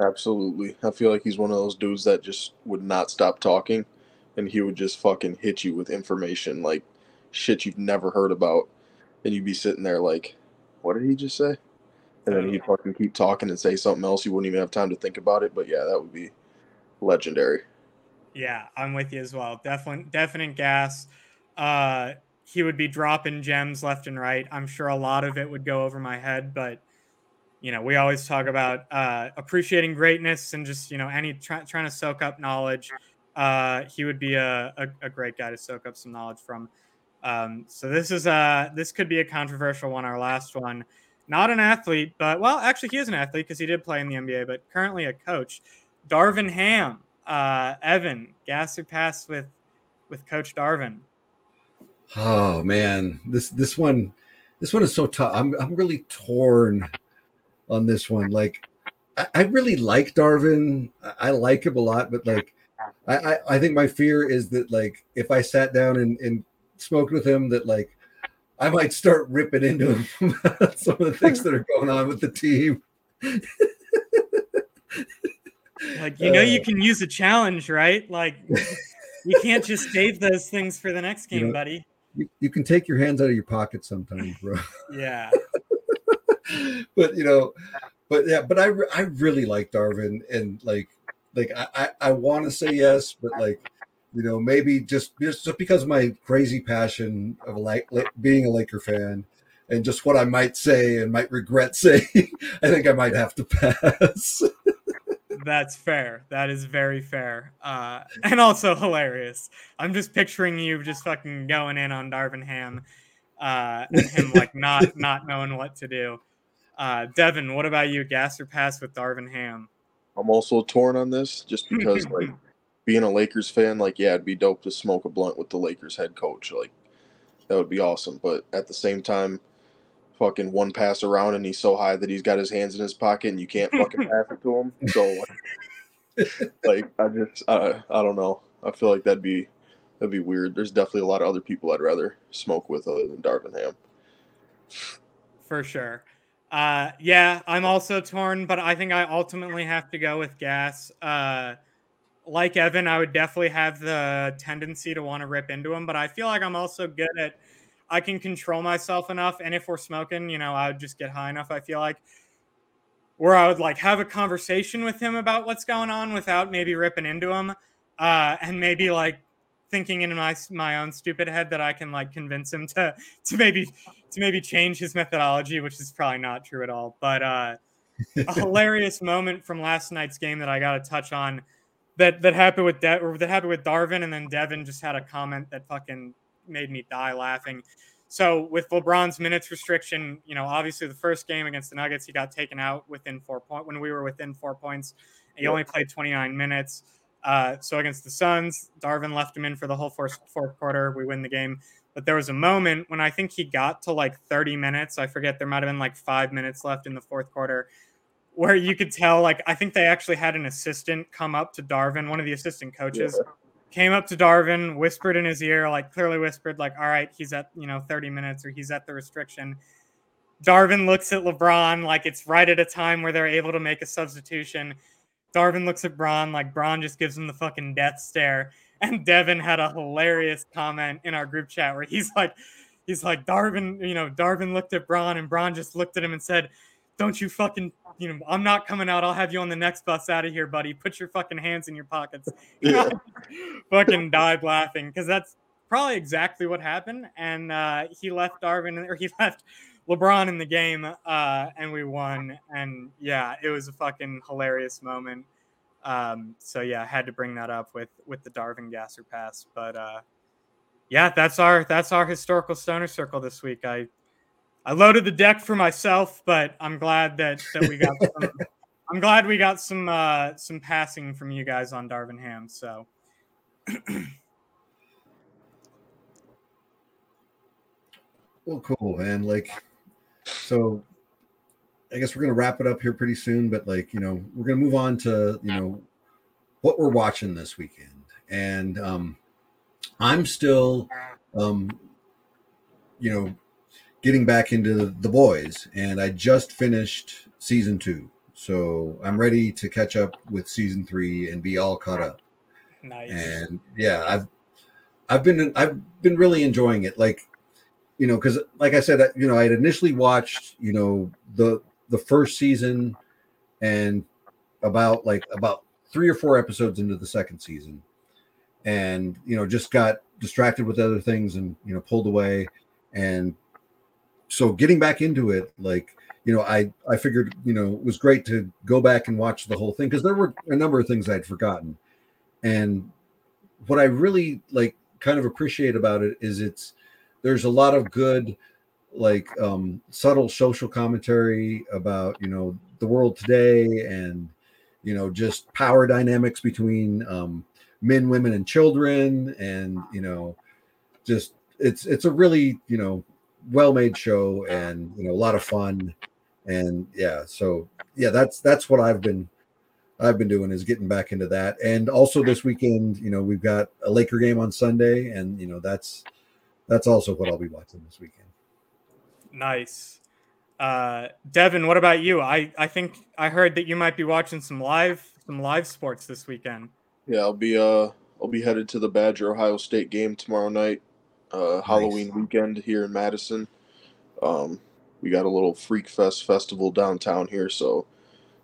Absolutely. I feel like he's one of those dudes that just would not stop talking and he would just fucking hit you with information like shit you've never heard about. And you'd be sitting there like, what did he just say? And then he'd fucking keep talking and say something else. You wouldn't even have time to think about it. But yeah, that would be legendary. Yeah, I'm with you as well. Definite, definite gas. Uh he would be dropping gems left and right. I'm sure a lot of it would go over my head, but you know, we always talk about uh, appreciating greatness and just you know any try, trying to soak up knowledge. Uh, he would be a, a, a great guy to soak up some knowledge from. Um, so this is a this could be a controversial one. Our last one, not an athlete, but well, actually he is an athlete because he did play in the NBA, but currently a coach. Darvin Ham, uh, Evan, gas or pass with with Coach Darvin. Oh man, this this one this one is so tough. I'm I'm really torn on this one. Like I, I really like Darvin. I, I like him a lot, but like I, I, I think my fear is that like if I sat down and, and smoked with him that like I might start ripping into him about [laughs] some of the things that are going on with the team. Like you know, you Uh, can use a challenge, right? Like [laughs] you can't just save those things for the next You game, know- buddy. You, you can take your hands out of your pocket sometimes, bro. [laughs] Yeah, but you know, but yeah, but I I really like Darvin and like like I I, I want to say yes, but like you know maybe just just just because of my crazy passion of like being a Laker fan and just what I might say and might regret [laughs] saying, I think I might have to pass. [laughs] that's fair. That is very fair, uh, and also hilarious. I'm just picturing you just fucking going in on Darvin Ham, uh, and him like [laughs] not not knowing what to do. Uh, Devin, what about you? Gas or pass with Darvin Ham? I'm also torn on this just because like being a Lakers fan, like yeah, it'd be dope to smoke a blunt with the Lakers head coach. Like that would be awesome. But at the same time, fucking one pass around and he's so high that he's got his hands in his pocket and you can't fucking [laughs] pass it to him. So like I just I I don't know. I feel like that'd be that'd be weird. There's definitely a lot of other people I'd rather smoke with other than Darvin Ham. For sure. Uh, yeah, I'm also torn, but I think I ultimately have to go with gas. Uh, like Evan, I would definitely have the tendency to want to rip into him, but I feel like I'm also good at I can control myself enough. And if we're smoking, you know, I would just get high enough. I feel like where I would like have a conversation with him about what's going on without maybe ripping into him, uh, and maybe like thinking in my my own stupid head that I can like convince him to [laughs] to maybe to maybe change his methodology, which is probably not true at all. But uh, a [laughs] hilarious moment from last night's game that I got to touch on that that happened with De- or that happened with Darvin, and then Devin just had a comment that fucking made me die laughing. So with LeBron's minutes restriction, you know, obviously the first game against the Nuggets, he got taken out within four point when we were within four points. He only played 29 minutes. Uh, so against the Suns, Darvin left him in for the whole fourth, fourth quarter. We win the game. But there was a moment when I think he got to like 30 minutes. I forget, there might have been like five minutes left in the fourth quarter where you could tell, like, I think they actually had an assistant come up to Darvin, one of the assistant coaches, yeah. came up to Darvin, whispered in his ear, like, clearly whispered, like, all right, he's at, you know, 30 minutes or he's at the restriction. Darvin looks at LeBron like it's right at a time where they're able to make a substitution. Darvin looks at Bron like Bron just gives him the fucking death stare. And Devin had a hilarious comment in our group chat where he's like, he's like, Darvin, you know, Darvin looked at Bron and Bron just looked at him and said, Don't you fucking, you know, I'm not coming out. I'll have you on the next bus out of here, buddy. Put your fucking hands in your pockets. Yeah. [laughs] fucking died laughing because that's probably exactly what happened. And uh, he left Darvin, or he [laughs] left LeBron in the game, uh, and we won. And yeah, it was a fucking hilarious moment. Um, so yeah, I had to bring that up with with the Darvin Gasser pass. But uh, yeah, that's our that's our historical stoner circle this week. I I loaded the deck for myself, but I'm glad that that we got [laughs] some, I'm glad we got some uh, some passing from you guys on Darvin Ham. So. [clears throat] well, cool, man. Like, so I guess we're gonna wrap it up here pretty soon, but like you know, we're gonna move on to you know what we're watching this weekend, and um, I'm still um, you know getting back into the boys, and I just finished season two, so I'm ready to catch up with season three and be all caught up. Nice. And yeah, I've I've been I've been really enjoying it. Like you know, because like I said, you know, I had initially watched you know the the first season and about like about three or four episodes into the second season and you know just got distracted with other things and you know pulled away and so getting back into it like you know i i figured you know it was great to go back and watch the whole thing because there were a number of things i'd forgotten. And what i really like kind of appreciate about it is it's there's a lot of good like um, subtle social commentary about you know the world today and you know just power dynamics between um, men women and children and you know just it's it's a really you know well made show and you know a lot of fun and yeah so yeah that's that's what i've been i've been doing is getting back into that and also this weekend you know we've got a laker game on sunday and you know that's that's also what i'll be watching this weekend Nice. Uh, Devin, what about you? I, I think I heard that you might be watching some live some live sports this weekend. Yeah, I'll be uh I'll be headed to the Badger Ohio State game tomorrow night. Uh, nice. Halloween weekend here in Madison. Um, we got a little Freak Fest festival downtown here, so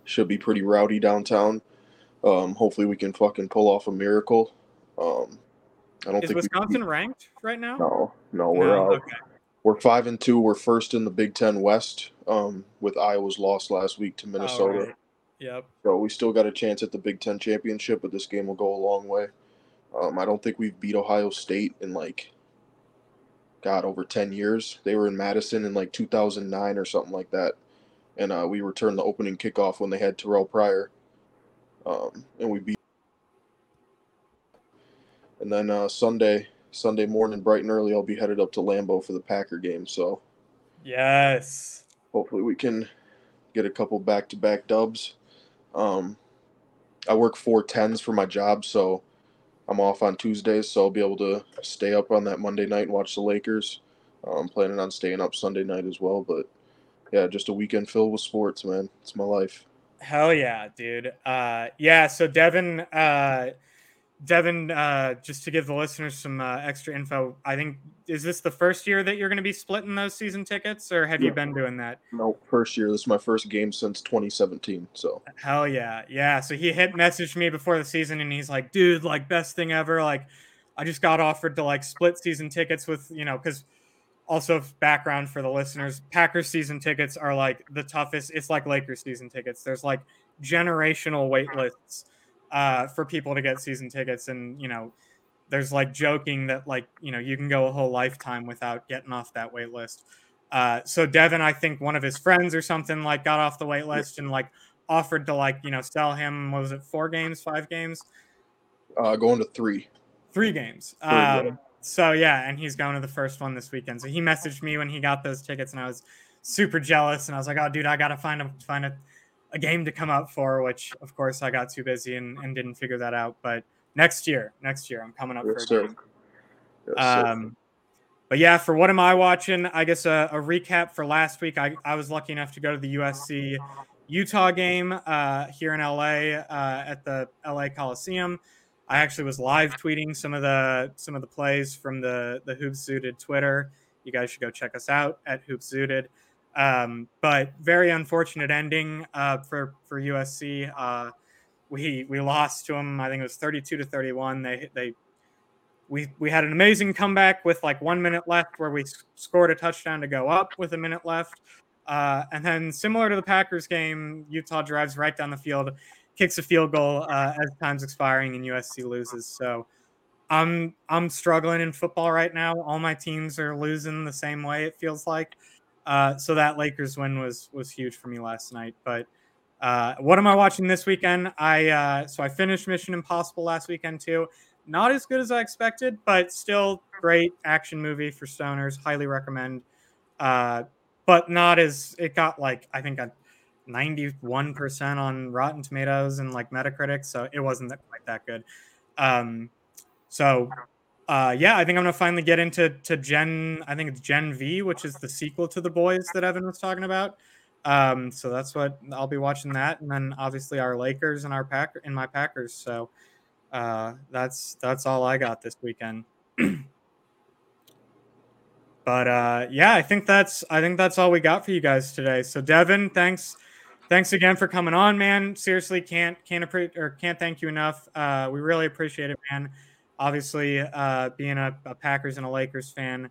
should be pretty rowdy downtown. Um, hopefully we can fucking pull off a miracle. Um, I don't Is think Wisconsin we, ranked right now? No, no, we're no? Uh, okay we're five and two. We're first in the Big Ten West, um, with Iowa's loss last week to Minnesota. Oh, right. Yep. So we still got a chance at the Big Ten championship, but this game will go a long way. Um, I don't think we've beat Ohio State in like, God, over ten years. They were in Madison in like 2009 or something like that, and uh, we returned the opening kickoff when they had Terrelle Pryor, um, and we beat and then uh, Sunday Sunday morning, bright and early, I'll be headed up to Lambeau for the Packer game. So Yes. hopefully we can get a couple back to back dubs. Um, I work four tens for my job, so I'm off on Tuesdays, so I'll be able to stay up on that Monday night and watch the Lakers. I'm planning on staying up Sunday night as well, but yeah, just a weekend filled with sports, man. It's my life. Hell yeah, dude. Uh, yeah. So Devin, uh, Devin, uh, just to give the listeners some uh, extra info, I think is this the first year that you're going to be splitting those season tickets, or have you been doing that? No, first year. This is my first game since 2017. So Hell yeah, yeah. So he hit messaged me before the season, and he's like, "Dude, like best thing ever. Like, I just got offered to like split season tickets with you know because." Also, background for the listeners: Packers season tickets are like the toughest. It's like Lakers season tickets. There's like generational wait lists uh, for people to get season tickets, and you know, there's like joking that like you know you can go a whole lifetime without getting off that wait list. Uh, so Devin, I think one of his friends or something like got off the wait list and like offered to like you know sell him. What was it? Four games, five games, uh, going to three. three games. Three, yeah. Um, so yeah, and he's going to the first one this weekend. So he messaged me when he got those tickets, and I was super jealous. And I was like, "Oh, dude, I gotta find a find a, a game to come up for." Which of course I got too busy and, and didn't figure that out. But next year, next year I'm coming up Yes, for a game. Yes. Um, but yeah, for what am I watching? I guess a, a recap for last week. I, I was lucky enough to go to the USC Utah game uh, here in LA uh, at the LA Coliseum. I actually was live tweeting some of the some of the plays from the the Hoops Zooted Twitter. You guys should go check us out at Hoops Zooted. Um, but very unfortunate ending uh, for for USC. Uh, we we lost to them. I think it was thirty two to thirty one. They they we we had an amazing comeback with like one minute left where we scored a touchdown to go up with a minute left uh, and then similar to the packers game utah drives right down the field kicks a field goal uh, as time's expiring and usc loses so i'm i'm struggling in football right now all my teams are losing the same way it feels like uh, so that lakers win was was huge for me last night but uh, what am I watching this weekend? I uh, so I finished Mission Impossible last weekend too not as good as I expected, but still great action movie for stoners. Highly recommend. Uh, but not as it got like I think a 91% on Rotten Tomatoes and like Metacritic, so it wasn't that, quite that good. Um, so uh, yeah, I think I'm gonna finally get into to Gen. I think it's Gen V, which is the sequel to The Boys that Evan was talking about. Um, so that's what I'll be watching that, and then obviously our Lakers and our Packer and my Packers. So uh, that's that's all I got this weekend. [clears throat] but uh, yeah, I think that's I think that's all we got for you guys today. So Devin, thanks thanks again for coming on, man. Seriously, can't can't appre- or can't thank you enough. Uh, we really appreciate it, man. Obviously, uh, being a, a Packers and a Lakers fan,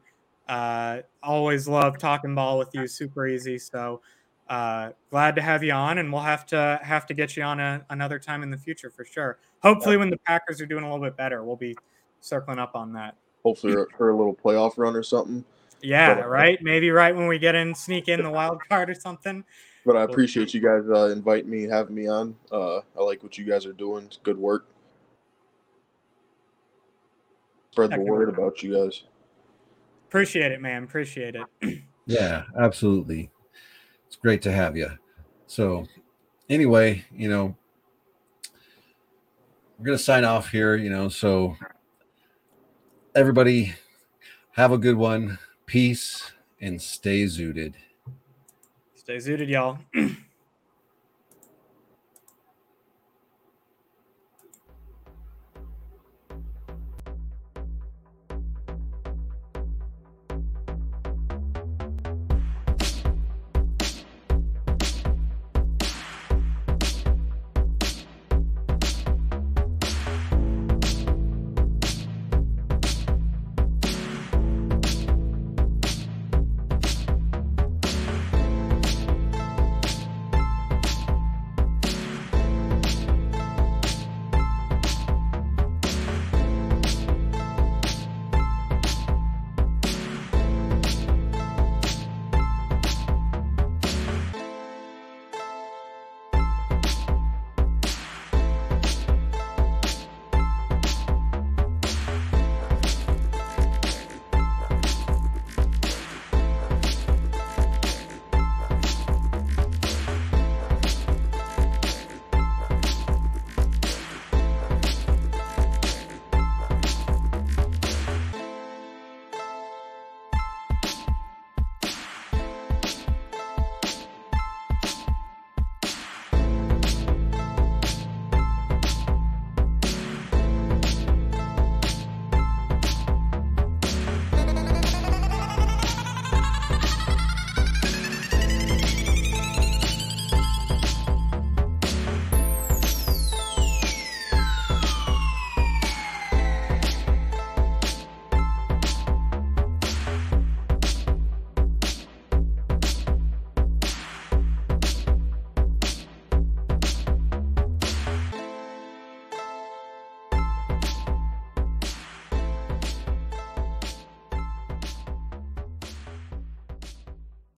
uh, always love talking ball with you. Super easy. So uh, glad to have you on, and we'll have to have to get you on a, another time in the future for sure. Hopefully, when the Packers are doing a little bit better, we'll be circling up on that. Hopefully for a little playoff run or something. Yeah, But, uh, right. Maybe right when we get in, sneak in the wild card or something. But I appreciate you guys uh, inviting me, having me on. Uh, I like what you guys are doing. It's good work. Spread the word about you guys. Appreciate it, man. Appreciate it. [clears throat] Yeah, absolutely. It's great to have you. So, anyway, you know, we're going to sign off here, you know. So, everybody have a good one. Peace and stay zooted. Stay zooted, y'all. [clears throat]